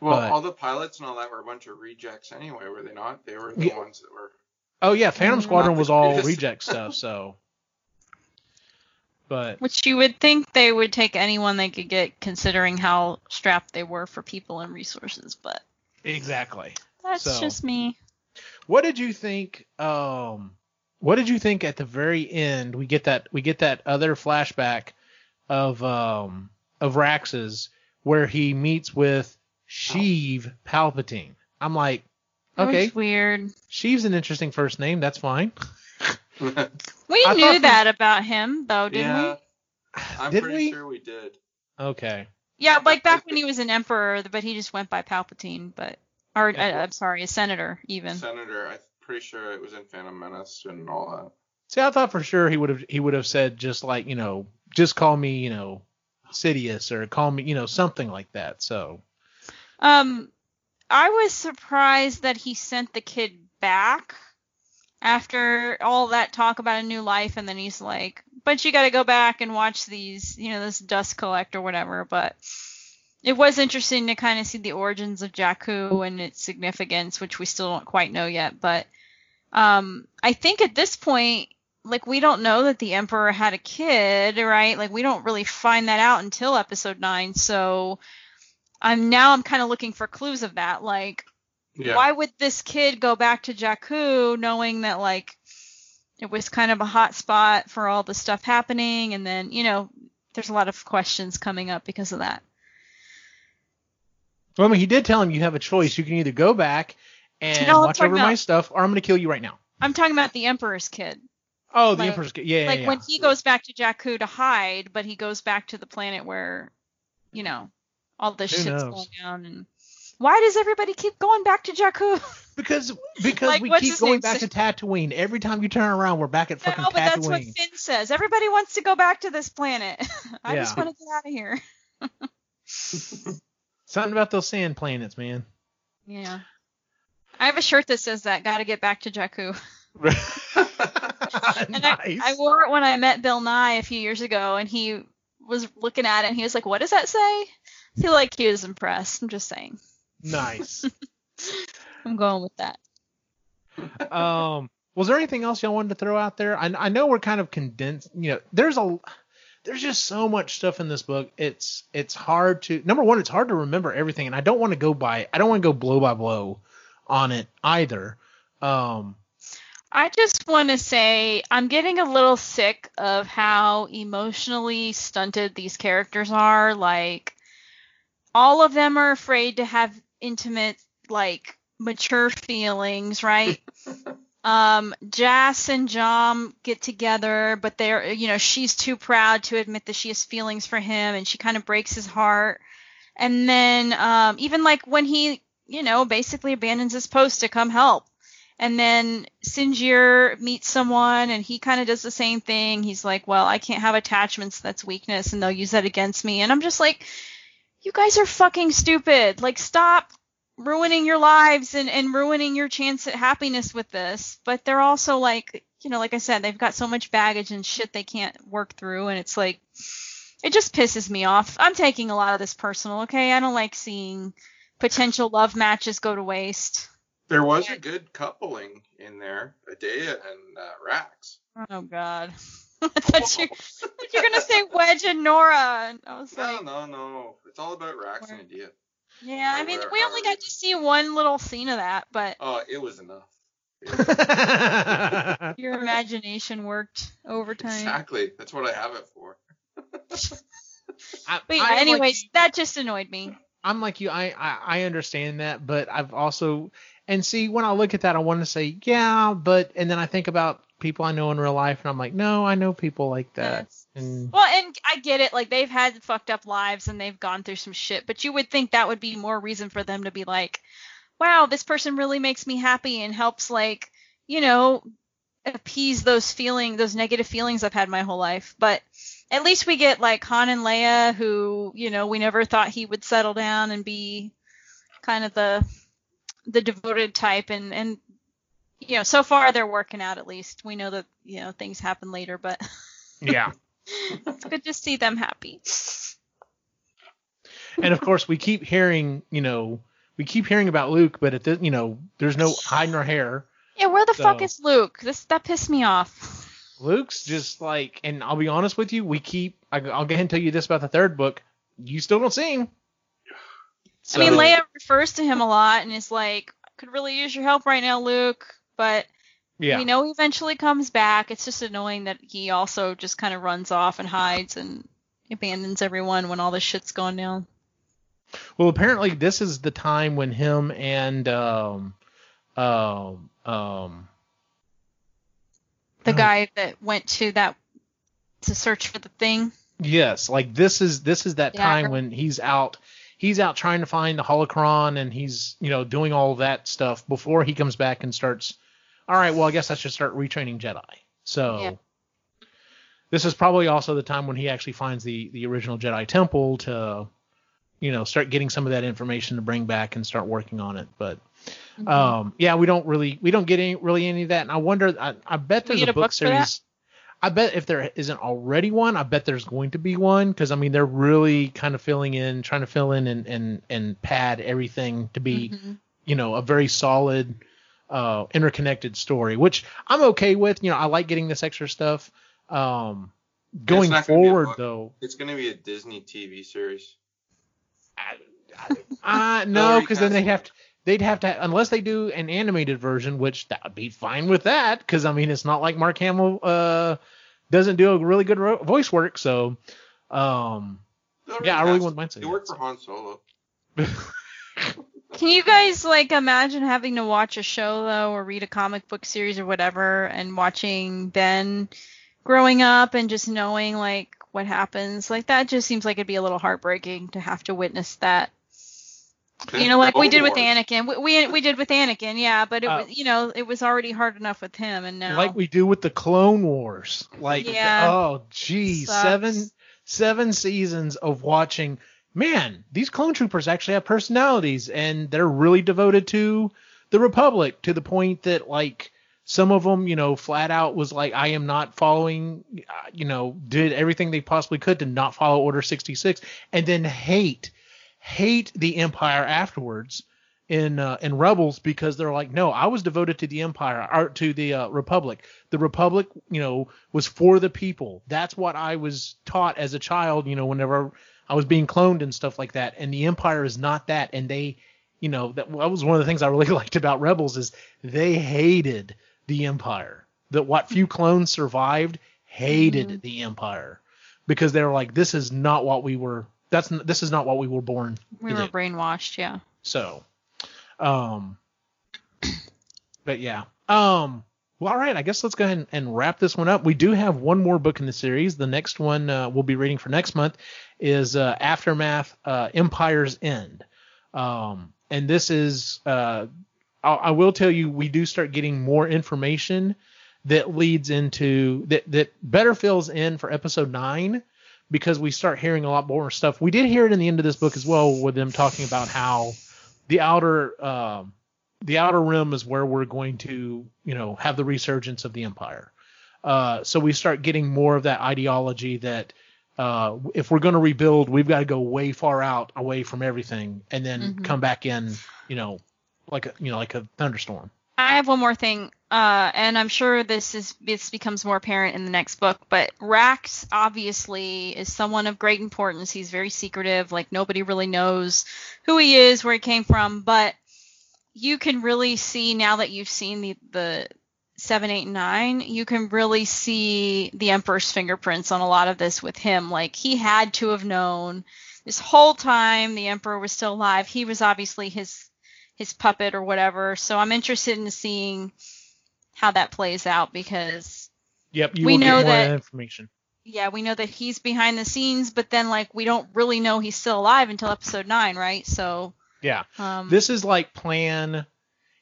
Speaker 3: Well,
Speaker 2: But-
Speaker 3: all the pilots and all that were a bunch of rejects anyway, were they not? They were the
Speaker 2: Yeah.
Speaker 3: ones that were.
Speaker 2: oh yeah, Phantom
Speaker 4: Mm,
Speaker 2: Squadron was all reject stuff. So, but
Speaker 4: Which you would think they would take anyone they could get considering how strapped they were for people and resources, but
Speaker 2: exactly.
Speaker 4: that's
Speaker 2: So-
Speaker 4: just me.
Speaker 2: What did you think? Um, what did you think at the very end? We get that we get that other flashback of um of Rax's where he meets with Sheev Palpatine. I'm like,
Speaker 4: That was
Speaker 2: okay,
Speaker 4: weird.
Speaker 2: Sheev's an interesting first name. That's fine.
Speaker 4: We
Speaker 2: I
Speaker 4: knew
Speaker 2: thought
Speaker 4: that about him, though, didn't
Speaker 3: yeah,
Speaker 4: we?
Speaker 3: I'm
Speaker 2: Did
Speaker 3: pretty
Speaker 2: we?
Speaker 3: sure we did.
Speaker 2: Okay.
Speaker 4: Yeah, like back when he was an emperor, but he just went by Palpatine, but or uh, I'm sorry, a senator even.
Speaker 3: Senator, I'm pretty sure it was in Phantom Menace and all that.
Speaker 2: See, I thought for sure he would have he would have said just like you know, just call me you know, Sidious or call me you know something like that. So
Speaker 4: Um, I was surprised that he sent the kid back after all that talk about a new life, and then he's like, "But you got to go back and watch these, you know, this dust collect or whatever." But it was interesting to kind of see the origins of Jakku and its significance, which we still don't quite know yet. But um, I think at this point, like we don't know that the Emperor had a kid, right? Like we don't really find that out until Episode Nine, so. I'm now I'm kind of looking for clues of that. Like,
Speaker 3: Yeah.
Speaker 4: why would this kid go back to Jakku knowing that like it was kind of a hot spot for all the stuff happening and then, you know, there's a lot of questions coming up because of that.
Speaker 2: well, I mean, he did tell him you have a choice. You can either go back and
Speaker 4: No,
Speaker 2: watch over my stuff, or I'm going to kill you right now.
Speaker 4: I'm talking about the Emperor's kid.
Speaker 2: Oh, the
Speaker 4: Like-
Speaker 2: Emperor's yeah, yeah,
Speaker 4: like
Speaker 2: yeah.
Speaker 4: when he goes back to Jakku to hide, but he goes back to the planet where, you know, all this
Speaker 2: Who
Speaker 4: shit's
Speaker 2: knows?
Speaker 4: going down and why does everybody keep going back to Jakku?
Speaker 2: because because
Speaker 4: Like,
Speaker 2: we
Speaker 4: what's
Speaker 2: keep going
Speaker 4: name?
Speaker 2: back to Tatooine. Every time you turn around, we're back at fucking
Speaker 4: no, but that's what Finn says. Everybody wants to go back to this planet. I just want to get out of here.
Speaker 2: Something about those sand planets, man.
Speaker 4: Yeah. I have a shirt that says that. Got to get back to Jakku. And
Speaker 2: nice.
Speaker 4: I, I wore it when I met Bill Nye a few years ago, and he was looking at it, and he was like, "What does that say?" I feel like he was impressed. I'm just saying.
Speaker 2: Nice.
Speaker 4: I'm going with that.
Speaker 2: um, was there anything else y'all wanted to throw out there? I, I know we're kind of condensed. You know, there's a there's just so much stuff in this book. It's it's hard to number one, it's hard to remember everything, and I don't want to go by I don't want to go blow by blow on it either. Um,
Speaker 4: I just want to say I'm getting a little sick of how emotionally stunted these characters are. Like, all of them are afraid to have intimate, like, mature feelings, right? um, Jas and Jom get together, but they're, you know, she's too proud to admit that she has feelings for him and she kind of breaks his heart. And then, um, even like when he, you know, basically abandons his post to come help. And then Sinjir meets someone and he kind of does the same thing. He's like, well, I can't have attachments. That's weakness and they'll use that against me. And I'm just like, you guys are fucking stupid. Like, stop ruining your lives and, and ruining your chance at happiness with this. But they're also like, you know, like I said, they've got so much baggage and shit they can't work through. And it's like, it just pisses me off. I'm taking a lot of this personal, okay? I don't like seeing potential love matches go to waste.
Speaker 3: There was a good coupling in there, Adea and uh, Rax.
Speaker 4: Oh God. I thought you, thought you were gonna say Wedge and Norra, and I was
Speaker 3: No,
Speaker 4: like,
Speaker 3: no, no. It's all about Rax and Adea.
Speaker 4: yeah. I mean, we only got to see one little scene of that, but
Speaker 3: Oh, it was enough.
Speaker 4: your imagination worked overtime.
Speaker 3: exactly. That's what I have it for.
Speaker 2: I,
Speaker 4: But yeah,
Speaker 2: I am like
Speaker 4: anyways, that just annoyed me.
Speaker 2: I'm like you. I, I I understand that, but I've also and see when I look at that, I want to say yeah, but and then I think about people I know in real life, and I'm like, no, I know people like that.
Speaker 4: Yes.
Speaker 2: And
Speaker 4: Well, and I get it. Like they've had fucked up lives and they've gone through some shit, but you would think that would be more reason for them to be like, wow, this person really makes me happy and helps like, you know, appease those feeling, those negative feelings I've had my whole life. But at least we get like Han and Leia, who, you know, we never thought he would settle down and be kind of the the devoted type and and you know, so far they're working out at least. We know that, you know, things happen later, but
Speaker 2: yeah,
Speaker 4: it's good to see them happy.
Speaker 2: and of course we keep hearing, you know, we keep hearing about Luke, but at this, you know, there's no hiding our hair.
Speaker 4: Yeah, where the fuck is Luke? This that pissed me off.
Speaker 2: Luke's just like, and I'll be honest with you, we keep. I, I'll go ahead and tell you this about the third book. You still don't see him.
Speaker 4: I mean,
Speaker 2: So-
Speaker 4: Leia refers to him a lot and is like, "Could really use your help right now, Luke." But
Speaker 2: Yeah.
Speaker 4: we know he eventually comes back. It's just annoying that he also just kind of runs off and hides and abandons everyone when all this shit's going down.
Speaker 2: Well, apparently this is the time when him and um um um
Speaker 4: The
Speaker 2: Oh.
Speaker 4: guy that went to that to search for the thing.
Speaker 2: yes, like this is this is that
Speaker 4: Yeah.
Speaker 2: time when he's out he's out trying to find the holocron and he's you know doing all that stuff before he comes back and starts all right, well I guess I should start retraining Jedi. So
Speaker 4: Yeah.
Speaker 2: this is probably also the time when he actually finds the the original Jedi temple to you know start getting some of that information to bring back and start working on it. But
Speaker 4: Mm-hmm.
Speaker 2: um, yeah, we don't really we don't get any really any of that. And I wonder, I, I bet there's a
Speaker 4: a
Speaker 2: book
Speaker 4: book
Speaker 2: series. I bet if there isn't already one, I bet there's going to be one because I mean they're really kind of filling in, trying to fill in and and and pad everything to be
Speaker 4: Mhm.
Speaker 2: you know a very solid uh interconnected story which i'm okay with you know i like getting this extra stuff um going
Speaker 3: not gonna be a
Speaker 2: forward though
Speaker 3: It's going to be a Disney TV series.
Speaker 2: uh no because then they'd have to they'd have to unless they do an animated version which that would be fine with that because i mean it's not like mark hamill uh doesn't do a really good ro- voice work so um
Speaker 3: They'll
Speaker 2: yeah i really wouldn't mind
Speaker 3: it.
Speaker 2: saying
Speaker 3: They work for Han Solo.
Speaker 4: Can you guys like imagine having to watch a show though, or read a comic book series or whatever, and watching Ben growing up and just knowing like what happens? Like that just seems like it'd be a little heartbreaking to have to witness that. You know, like we did with Anakin. We, we we did with Anakin, yeah, but it
Speaker 2: Uh,
Speaker 4: was you know it was already hard enough with him, and now
Speaker 2: like we do with the Clone Wars. Like,
Speaker 4: Yeah.
Speaker 2: oh, gee,
Speaker 4: Sucks.
Speaker 2: seven seven seasons of watching. Man, these clone troopers actually have personalities, and they're really devoted to the Republic to the point that like some of them, you know, flat out was like, I am not following, uh, you know, did everything they possibly could to not follow Order 66, and then hate hate the Empire afterwards in uh, in Rebels because they're like, no, I was devoted to the Empire or to the uh, Republic. The Republic, you know, was for the people. That's what I was taught as a child. You know, whenever I was being cloned and stuff like that. And the Empire is not that. And they, you know, that, that was one of the things I really liked about Rebels is they hated the Empire. That what few clones survived hated
Speaker 4: Mhm.
Speaker 2: the Empire because they were like, this is not what we were. That's this is not what we were born
Speaker 4: we were
Speaker 2: do.
Speaker 4: brainwashed, yeah.
Speaker 2: So, um, but yeah. Um, well, all right. I guess let's go ahead and, wrap this one up. We do have one more book in the series. The next one uh, we'll be reading for next month is uh, Aftermath: uh, Empire's End. Um, and this is, uh, I, I will tell you, we do start getting more information that leads into that that better fills in for episode nine because we start hearing a lot more stuff. We did hear it in the end of this book as well, with them talking about how the outer um, the outer rim is where we're going to you know have the resurgence of the empire. Uh, so we start getting more of that ideology that uh, if we're going to rebuild, we've got to go way far out away from everything and then
Speaker 4: Mhm.
Speaker 2: come back in, you know, like a you know like a thunderstorm.
Speaker 4: I have one more thing, uh, and I'm sure this is this becomes more apparent in the next book. But Rax obviously is someone of great importance. He's very secretive, like nobody really knows who he is, where he came from. But you can really see now that you've seen the the seven, eight, nine, you can really see the Emperor's fingerprints on a lot of this with him. Like he had to have known this whole time the Emperor was still alive. He was obviously his his puppet or whatever. So I'm interested in seeing how that plays out because
Speaker 2: Yep, you
Speaker 4: We
Speaker 2: will
Speaker 4: know
Speaker 2: more
Speaker 4: that-
Speaker 2: information.
Speaker 4: yeah, we know that he's behind the scenes, but then like we don't really know he's still alive until episode nine, right? So
Speaker 2: Yeah,
Speaker 4: um,
Speaker 2: this is like Plan.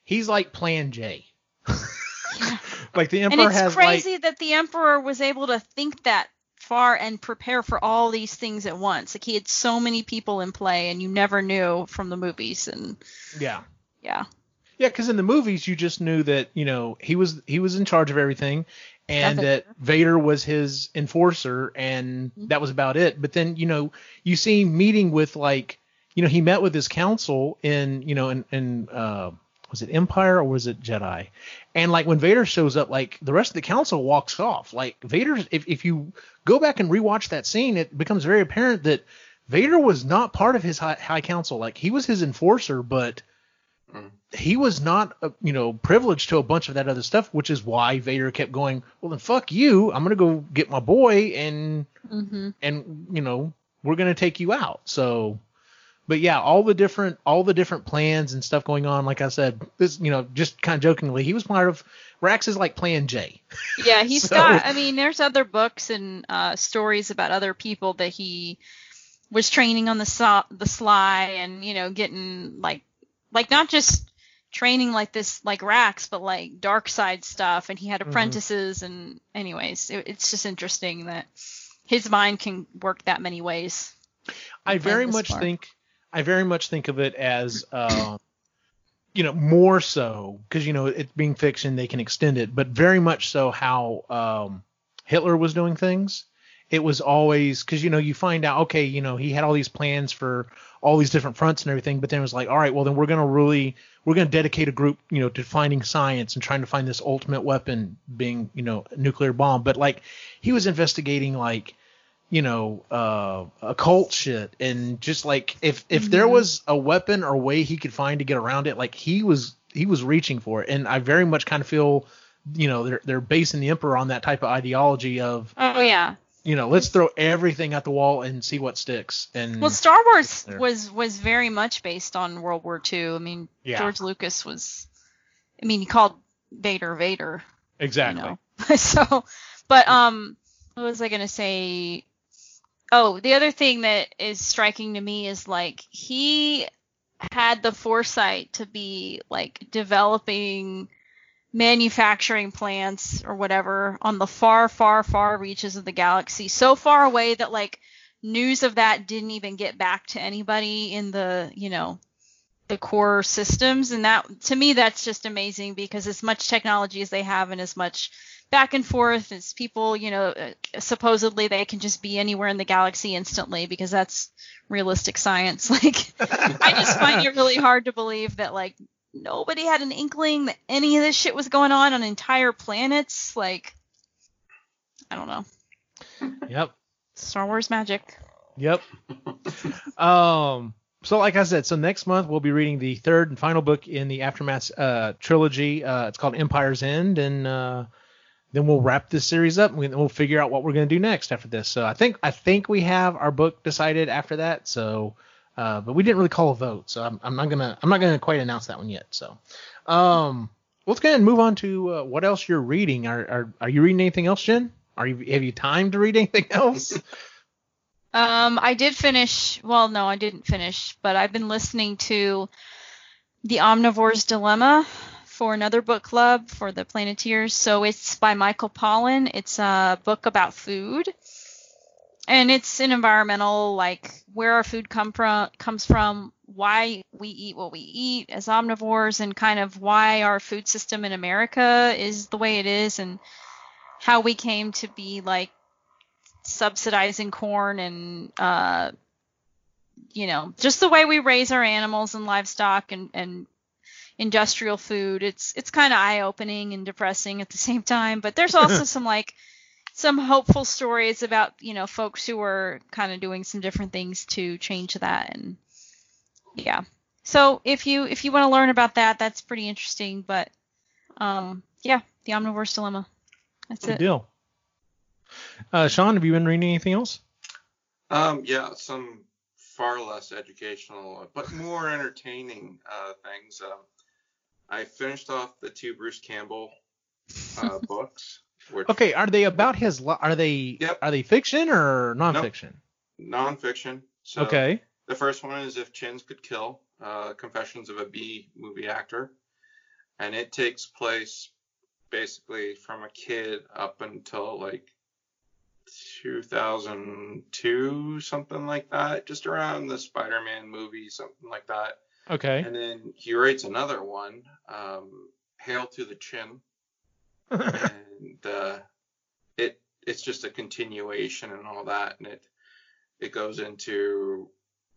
Speaker 2: He's like Plan J. like the emperor and
Speaker 4: it's
Speaker 2: has like
Speaker 4: crazy that the Emperor was able to think that far and prepare for all these things at once. Like he had so many people in play, and you never knew from the movies. And
Speaker 2: yeah.
Speaker 4: yeah,
Speaker 2: Yeah, because in the movies you just knew that you know he was he was in charge of everything, and that Vader was his enforcer, and
Speaker 4: Mhm.
Speaker 2: that was about it. But then you know you see him meeting with like you know he met with his council in you know in in uh, was it Empire or was it Jedi? And like when Vader shows up, like the rest of the council walks off. Like Vader, if if you go back and rewatch that scene, it becomes very apparent that Vader was not part of his high, high council. Like he was his enforcer, but
Speaker 3: Mm.
Speaker 2: he was not, uh, you know, privileged to a bunch of that other stuff, which is why Vader kept going. Well, then fuck you. I'm gonna go get my boy, and
Speaker 4: mm-hmm.
Speaker 2: and you know we're gonna take you out. So, but yeah, all the different all the different plans and stuff going on. Like I said, this you know just kind of jokingly, he was part of Rax is like Plan J.
Speaker 4: Yeah, he's
Speaker 2: So-
Speaker 4: got. I mean, there's other books and uh, stories about other people that he was training on the so- the sly, and you know, getting like like not just training like this like Rax, but like dark side stuff. And he had
Speaker 2: Mhm.
Speaker 4: apprentices, and anyways, it, it's just interesting that his mind can work that many ways.
Speaker 2: I very much
Speaker 4: far.
Speaker 2: think I very much think of it as um, you know more so because you know it being fiction they can extend it, but very much so how um, Hitler was doing things. It was always because you know you find out okay you know he had all these plans for all these different fronts and everything, but then it was like all right well then we're gonna really we're gonna dedicate a group you know to finding science and trying to find this ultimate weapon being you know nuclear bomb, but like he was investigating like you know, uh, occult shit, and just like if if there
Speaker 4: Mhm.
Speaker 2: was a weapon or way he could find to get around it, like he was he was reaching for it, and I very much kind of feel, you know, they're they're basing the Emperor on that type of ideology of,
Speaker 4: Oh yeah.
Speaker 2: you know, let's throw everything at the wall and see what sticks. And
Speaker 4: Well, Star Wars was was very much based on World War II. I mean,
Speaker 2: Yeah.
Speaker 4: George Lucas was. I mean, he called Vader Vader.
Speaker 2: exactly,
Speaker 4: You know? so, but um, what was I gonna say? Oh, the other thing that is striking to me is like he had the foresight to be like developing manufacturing plants or whatever on the far, far, far reaches of the galaxy, so far away that like news of that didn't even get back to anybody in the, you know, the core systems. And that, to me, that's just amazing because as much technology as they have and as much back and forth as people, you know, uh, supposedly they can just be anywhere in the galaxy instantly because that's realistic science. Like, I just find it really hard to believe that like nobody had an inkling that any of this shit was going on on entire planets. Like, I don't know.
Speaker 2: yep,
Speaker 4: Star Wars magic.
Speaker 2: Yep. um. So, like I said, so next month we'll be reading the third and final book in the Aftermath uh, trilogy. Uh, it's called Empire's End, and uh, then we'll wrap this series up, and we- we'll figure out what we're going to do next after this. So, I think I think we have our book decided after that. So, uh, but we didn't really call a vote, so I'm, I'm not gonna I'm not gonna quite announce that one yet. So, um, let's go ahead and move on to uh, what else you're reading. Are, are are you reading anything else, Jen? Are you have you time to read anything else?
Speaker 4: Um, I did finish. Well, no, I didn't finish, but I've been listening to The Omnivore's Dilemma for another book club for the Planeteers. So it's by Michael Pollan. It's a book about food, and it's an environmental, like where our food come from, comes from, why we eat what we eat as omnivores, and kind of why our food system in America is the way it is, and how we came to be like subsidizing corn and uh you know just the way we raise our animals and livestock and and industrial food it's it's kind of eye opening and depressing at the same time but there's also some like some hopeful stories about you know folks who are kind of doing some different things to change that and yeah so if you if you want to learn about that that's pretty interesting but um yeah the omnivore's dilemma that's
Speaker 2: Good
Speaker 4: it
Speaker 2: deal. Uh, Sean, have you been reading anything else?
Speaker 3: Um, yeah, some far less educational but more entertaining uh, things. Um, I finished off the two Bruce Campbell uh, books, which
Speaker 2: Okay, are they about his? li- Are they?
Speaker 3: Yep.
Speaker 2: Are they fiction or nonfiction?
Speaker 3: nonfiction. So
Speaker 2: Okay.
Speaker 3: The first one is If Chins Could Kill, uh, Confessions of a B movie actor. And it takes place basically from a kid up until like 2002, something like that, just around the Spider Man movie, something like that.
Speaker 2: Okay.
Speaker 3: And then he writes another one, um, Hail to the Chin. and uh, it it's just a continuation and all that, and it it goes into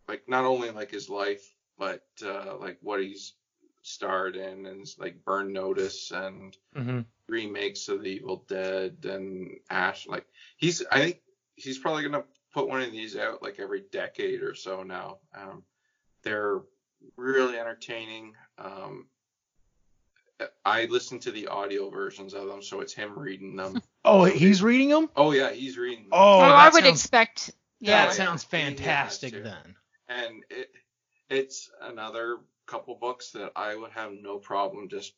Speaker 3: like not only like his life, but uh, like what he's starred in, and like Burn Notice and
Speaker 2: hmm
Speaker 3: remakes of the Evil Dead and Ash. Like he's I think he's probably gonna put one of these out like every decade or so now. Um, they're really entertaining. Um, I listen to the audio versions of them, so it's him reading them.
Speaker 2: Oh, he's reading them.
Speaker 3: Oh yeah, he's reading. Them.
Speaker 2: Oh,
Speaker 4: well,
Speaker 2: that
Speaker 4: I would
Speaker 2: sounds-
Speaker 4: expect yeah
Speaker 2: That sounds fantastic
Speaker 3: to.
Speaker 2: then.
Speaker 3: and it it's another couple books that I would have no problem just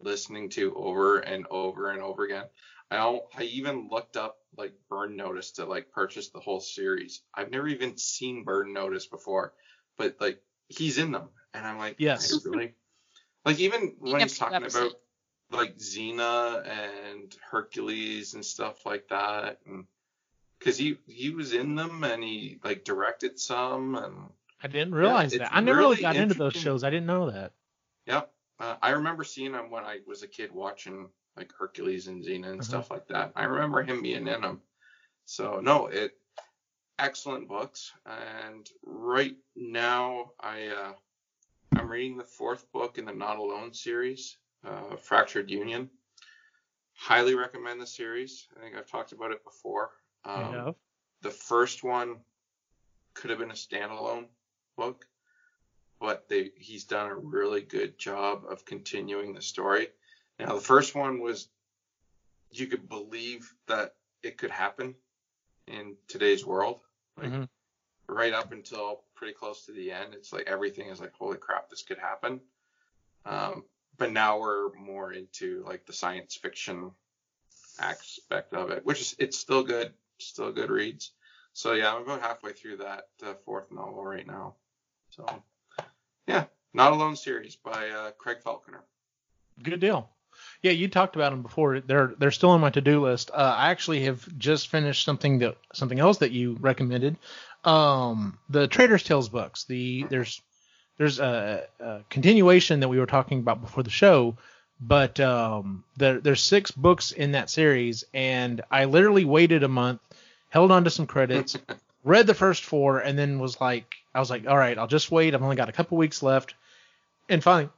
Speaker 3: listening to over and over and over again. I don't, I even looked up like Burn Notice to like purchase the whole series. I've never even seen Burn Notice before, but like he's in them, and I'm like,
Speaker 2: Yes.
Speaker 3: Really. Like even when he's talking
Speaker 4: never
Speaker 3: about like Xena and Hercules and stuff like that, and because he he was in them and he like directed some and
Speaker 2: I didn't realize
Speaker 3: it's
Speaker 2: that. I never really
Speaker 3: really
Speaker 2: got into those shows. I didn't know that.
Speaker 3: Yep. Uh, I remember seeing him when I was a kid watching like Hercules and Xena and
Speaker 2: Mhm.
Speaker 3: stuff like that. I remember him being in them. So no, it excellent books. And right now I uh, I'm reading the fourth book in the Not Alone series, uh, Fractured Union. Highly recommend the series. I think I've talked about it before. Um,
Speaker 2: you know?
Speaker 3: the first one could have been a standalone book, but they he's done a really good job of continuing the story. Now the first one was you could believe that it could happen in today's world. Like
Speaker 2: Mhm.
Speaker 3: right up until pretty close to the end, it's like everything is like, holy crap, this could happen. Um, but now we're more into like the science fiction aspect of it, which is it's still good, still good reads. So yeah, I'm about halfway through that uh, fourth novel right now. So yeah, Not Alone series by uh, Craig Falconer.
Speaker 2: Good deal. Yeah, you talked about them before. They're they're still on my to-do list. Uh, I actually have just finished something that something else that you recommended. Um, the Trader's Tales books. The there's there's a, a continuation that we were talking about before the show, but um, there there's six books in that series, and I literally waited a month, held on to some credits, read the first four, and then was like, I was like, all right, I'll just wait. I've only got a couple weeks left, and finally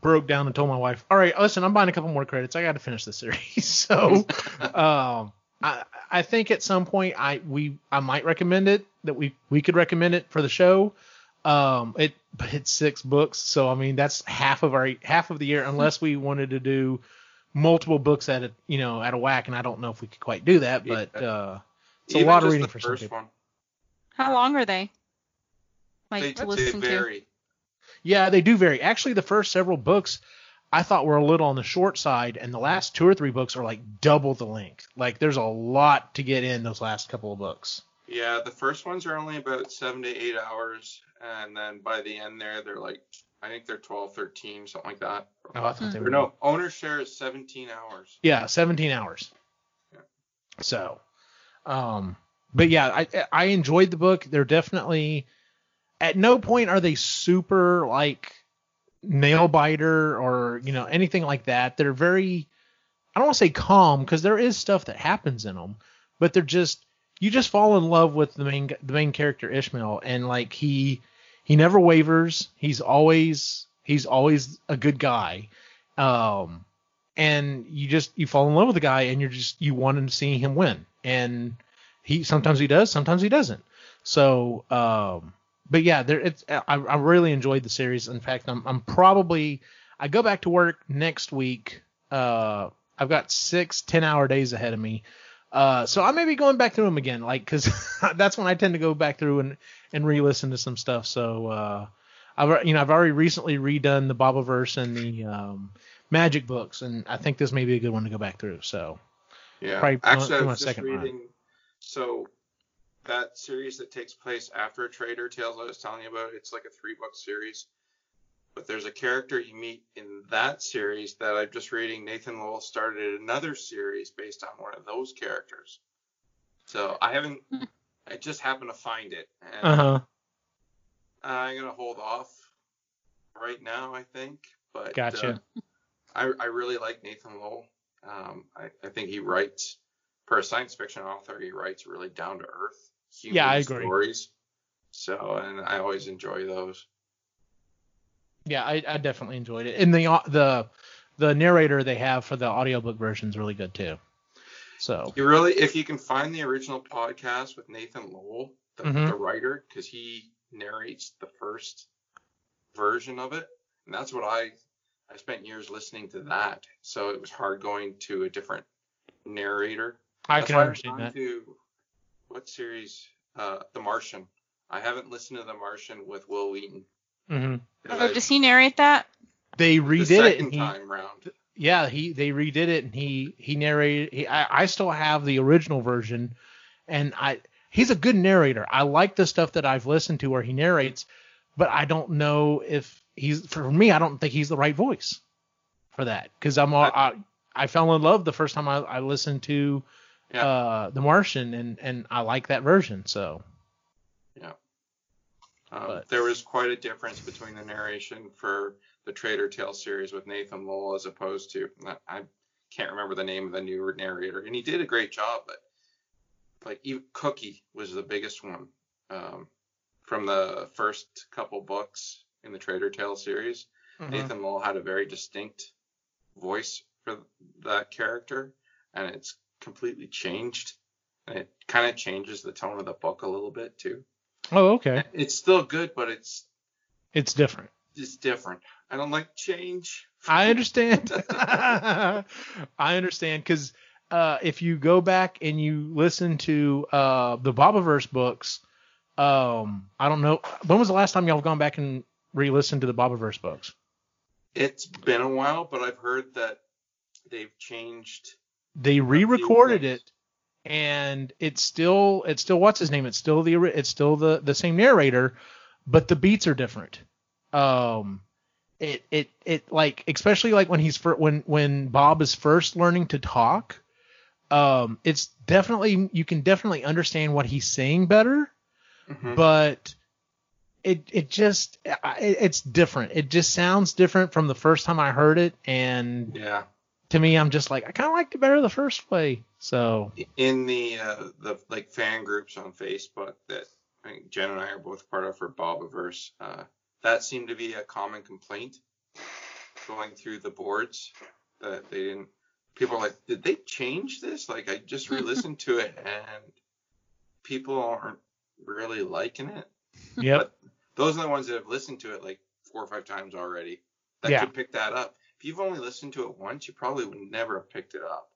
Speaker 2: broke down and told my wife, all right, listen, I'm buying a couple more credits. I got to finish the series. so, um, I, I think at some point I we I might recommend it that we we could recommend it for the show. Um, it but it's six books, so I mean that's half of our half of the year unless we wanted to do multiple books at a you know at a whack, and I don't know if we could quite do that, but uh, it's a lot of reading
Speaker 3: the
Speaker 2: for some
Speaker 3: first
Speaker 2: people.
Speaker 3: one.
Speaker 4: How long are they? Like
Speaker 3: They,
Speaker 4: to
Speaker 3: they
Speaker 4: listen to.
Speaker 2: Yeah, they do vary. Actually, the first several books I thought were a little on the short side, and the last two or three books are like double the length. Like there's a lot to get in those last couple of books.
Speaker 3: Yeah, the first ones are only about seven to eight hours, and then by the end there, they're like, I think they're 12, 13, something like that.
Speaker 2: Oh, I thought they
Speaker 3: Or
Speaker 2: were
Speaker 3: no, owner share is 17 hours.
Speaker 2: Yeah, 17 hours.
Speaker 3: Yeah.
Speaker 2: So, um, but yeah, I I enjoyed the book. They're definitely at no point are they super like nail biter or you know anything like that. They're very I don't want to say calm because there is stuff that happens in them, but they're just you just fall in love with the main the main character Ishmael and like he he never wavers. He's always he's always a good guy. Um and you just you fall in love with the guy and you're just you want to see him win and he sometimes he does sometimes he doesn't so um but yeah there it's I, I really enjoyed the series in fact I'm, I'm probably i go back to work next week uh i've got six ten hour days ahead of me uh so i may be going back through them again like because that's when i tend to go back through and and re-listen to some stuff so uh I've you know I've already recently redone the Bobiverse and the um, Magic books, and I think this may be a good one to go back through. So
Speaker 3: Yeah.
Speaker 2: Probably
Speaker 3: Actually, I
Speaker 2: my
Speaker 3: was just
Speaker 2: second run.
Speaker 3: reading. So that series that takes place after a Trader Tales I was telling you about, it's like a three book series. But there's a character you meet in that series that I'm just reading. Nathan Lowell started another series based on one of those characters. So I haven't. I just happened to find it, and
Speaker 2: uh huh,
Speaker 3: I'm gonna hold off right now. I think, but
Speaker 2: Gotcha.
Speaker 3: uh, I I really like Nathan Lowell. Um, I, I think he writes for a science fiction author. He writes really down to earth human
Speaker 2: Yeah, I agree.
Speaker 3: stories. So, and I always enjoy those.
Speaker 2: yeah, I, I definitely enjoyed it, and the the the narrator they have for the audiobook version is really good too. So
Speaker 3: You really, if you can find the original podcast with Nathan Lowell, the,
Speaker 2: Mhm.
Speaker 3: the writer, because he narrates the first version of it, and that's what I I spent years listening to that, so it was hard going to a different narrator.
Speaker 2: I
Speaker 3: That's
Speaker 2: can understand that.
Speaker 3: To, what series? Uh, The Martian. I haven't listened to The Martian with Wil Wheaton
Speaker 2: hmm
Speaker 4: Oh, does he narrate that?
Speaker 2: They
Speaker 3: the
Speaker 2: redid it.
Speaker 3: second
Speaker 2: he,
Speaker 3: time round.
Speaker 2: yeah, he they redid it and he he narrated. He, I, I still have the original version, and I he's a good narrator. I like the stuff that I've listened to where he narrates, but I don't know if he's for me. I don't think he's the right voice for that because I'm all, I, I fell in love the first time I, I listened to
Speaker 3: Yeah.
Speaker 2: uh The Martian and and I like that version. So
Speaker 3: yeah,
Speaker 2: Um,
Speaker 3: there was quite a difference between the narration for the Trader Tale series with Nathan Lowell as opposed to I can't remember the name of the new narrator, and he did a great job. But like even Cookie was the biggest one um, from the first couple books in the Trader Tale series.
Speaker 2: Mm-hmm.
Speaker 3: Nathan Lowell had a very distinct voice for that character, and it's completely changed. And it kind of changes the tone of the book a little bit too.
Speaker 2: oh okay,
Speaker 3: It's still good, but it's
Speaker 2: it's different.
Speaker 3: it's different. I don't like change.
Speaker 2: I understand. I understand because uh, if you go back and you listen to uh, the Bobiverse books, um, I don't know when was the last time y'all have gone back and re-listened to the Bobiverse books.
Speaker 3: It's been a while, but I've heard that they've changed.
Speaker 2: They re-recorded it, and it's still it's still what's his name? It's still the it's still the the same narrator, but the beats are different. Um, it it it like especially like when he's fir- when when Bob is first learning to talk, um, it's definitely you can definitely understand what he's saying better,
Speaker 3: Mhm.
Speaker 2: but it it just it, it's different. It just sounds different from the first time I heard it, and
Speaker 3: Yeah.
Speaker 2: To me, I'm just like I kind of liked it better the first way. So
Speaker 3: In the uh, the like fan groups on Facebook that I think Jen and I are both part of for Bobiverse, uh, that seemed to be a common complaint going through the boards that they didn't. People are like, did they change this? Like I just re-listened to it and people aren't really liking it.
Speaker 2: yep.
Speaker 3: those are the ones that have listened to it like four or five times already that
Speaker 2: Yeah.
Speaker 3: could pick that up. If you've only listened to it once, you probably would never have picked it up.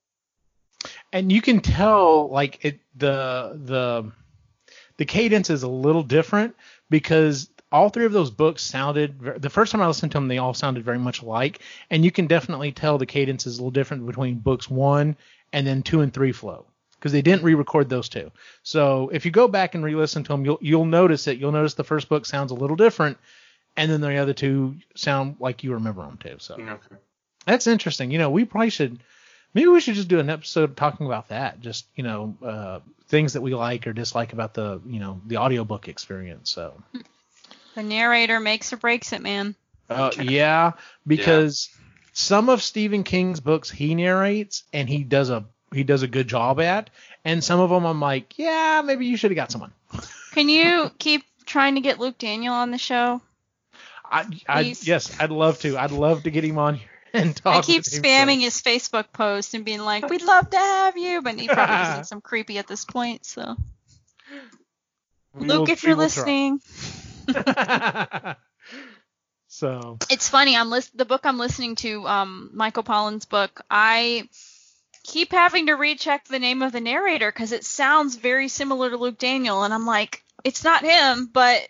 Speaker 2: and you can tell like it the the the cadence is a little different because all three of those books sounded the first time I listened to them they all sounded very much alike and you can definitely tell the cadence is a little different between books 1 and then 2 and 3 flow because they didn't re-record those two. So if you go back and re-listen to them you'll you'll notice it you'll notice the first book sounds a little different and then the other two sound like you remember them too. So
Speaker 3: Okay.
Speaker 2: that's interesting. You know, we probably should maybe we should just do an episode talking about that. Just, you know, uh, things that we like or dislike about the, you know, the audiobook experience. So,
Speaker 4: The narrator makes or breaks it, man.
Speaker 2: uh, yeah, because some of Stephen King's books he narrates and he does a he does a good job at, and some of them I'm like, yeah, maybe you should have got someone.
Speaker 4: Can you keep trying to get Luke Daniel on the show?
Speaker 2: I, I yes, I'd love to. I'd love to get him on here and talk.
Speaker 4: I keep
Speaker 2: with him.
Speaker 4: spamming his Facebook post and being like, "We'd love to have you," but he probably thinks creepy at this point. So,
Speaker 2: We
Speaker 4: Luke,
Speaker 2: will-
Speaker 4: if you're listening,
Speaker 2: so
Speaker 4: it's funny. I'm list- the book I'm listening to, um, Michael Pollan's book. I keep having to recheck the name of the narrator because it sounds very similar to Luke Daniel, and I'm like, it's not him, but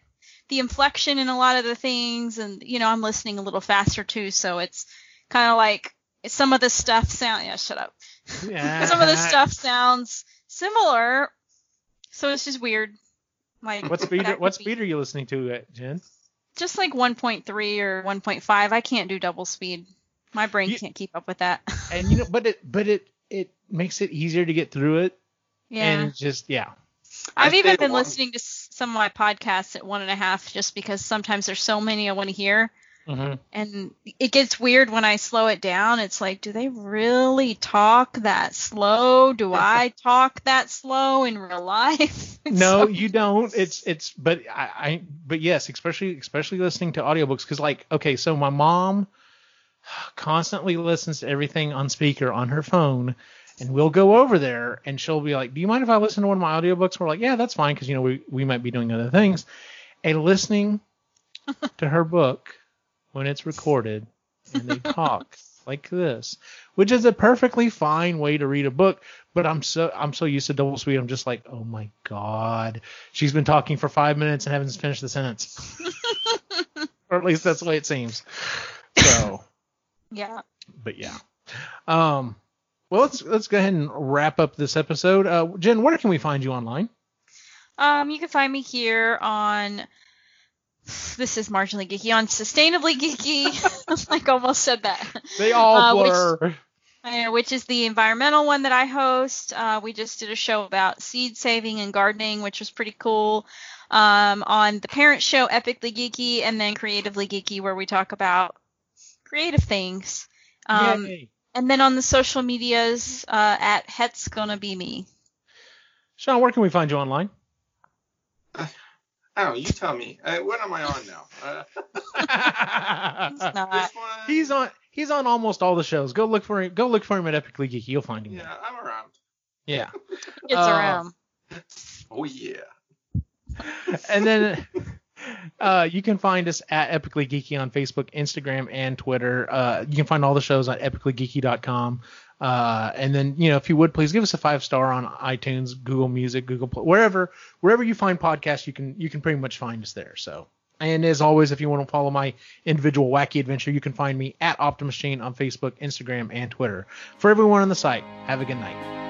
Speaker 4: the inflection in a lot of the things, and you know, I'm listening a little faster too, so it's kind of like some of the stuff sound. Yeah, shut up.
Speaker 2: yeah.
Speaker 4: some of the stuff sounds similar, so it's just weird. Like
Speaker 2: What speed? What
Speaker 4: be-
Speaker 2: speed are you listening to, uh, Jen?
Speaker 4: Just like 1.3 or 1.5. I can't do double speed. My brain
Speaker 2: You-
Speaker 4: can't keep up with that.
Speaker 2: And you know, but it but it it makes it easier to get through it.
Speaker 4: yeah.
Speaker 2: And just yeah.
Speaker 4: I've
Speaker 3: I
Speaker 4: even been listening to some of my podcasts at one and a half just because sometimes there's so many I want to hear.
Speaker 2: hmm
Speaker 4: And it gets weird when I slow it down. It's like, do they really talk that slow? Do I talk that slow in real life?
Speaker 2: No,
Speaker 4: so-
Speaker 2: you don't. It's it's but I, I but yes, especially especially listening to audiobooks because like okay, so my mom constantly listens to everything on speaker on her phone. And we'll go over there, and she'll be like, "Do you mind if I listen to one of my audiobooks?" We're like, "Yeah, that's fine," because you know we we might be doing other things. And listening to her book when it's recorded, and they talk like this, which is a perfectly fine way to read a book. But I'm so I'm so used to double speed. I'm just like, oh my god, she's been talking for five minutes and haven't finished the sentence. or at least that's the way it seems. So,
Speaker 4: Yeah.
Speaker 2: but yeah. Um, well, let's let's go ahead and wrap up this episode. Uh, Jen, where can we find you online?
Speaker 4: Um, you can find me here on. This is marginally geeky on sustainably geeky. like almost said that.
Speaker 2: They all
Speaker 4: Uh, which-
Speaker 2: blur.
Speaker 4: Uh, which is the environmental one that I host. Uh, we just did a show about seed saving and gardening, which was pretty cool. Um, on the parent show, Epically Geeky, and then Creatively Geeky, where we talk about creative things. Um,
Speaker 2: Yay.
Speaker 4: And then on the social medias, uh, at Het's Gonna Be Me.
Speaker 2: Sean, where can we find you online?
Speaker 3: I don't. You tell me. Uh, what am I on now? Uh,
Speaker 4: It's not.
Speaker 2: he's on. He's on almost all the shows. Go look for him. Go look for him at Epically Geeky. You'll find him.
Speaker 3: Yeah,
Speaker 2: there.
Speaker 3: I'm around.
Speaker 2: Yeah.
Speaker 4: It's
Speaker 2: Uh,
Speaker 4: around.
Speaker 3: Oh yeah.
Speaker 2: and then uh, you can find us at Epically Geeky on Facebook, Instagram, and Twitter. Uh, you can find all the shows on epicallygeeky.com. Uh, and then, you know, if you would please give us a five star on iTunes, Google Music, Google Play, wherever wherever you find podcasts, you can you can pretty much find us there. So, and as always, if you want to follow my individual wacky adventure, you can find me at Optimus Chain on Facebook, Instagram, and Twitter. For everyone on the site, have a good night.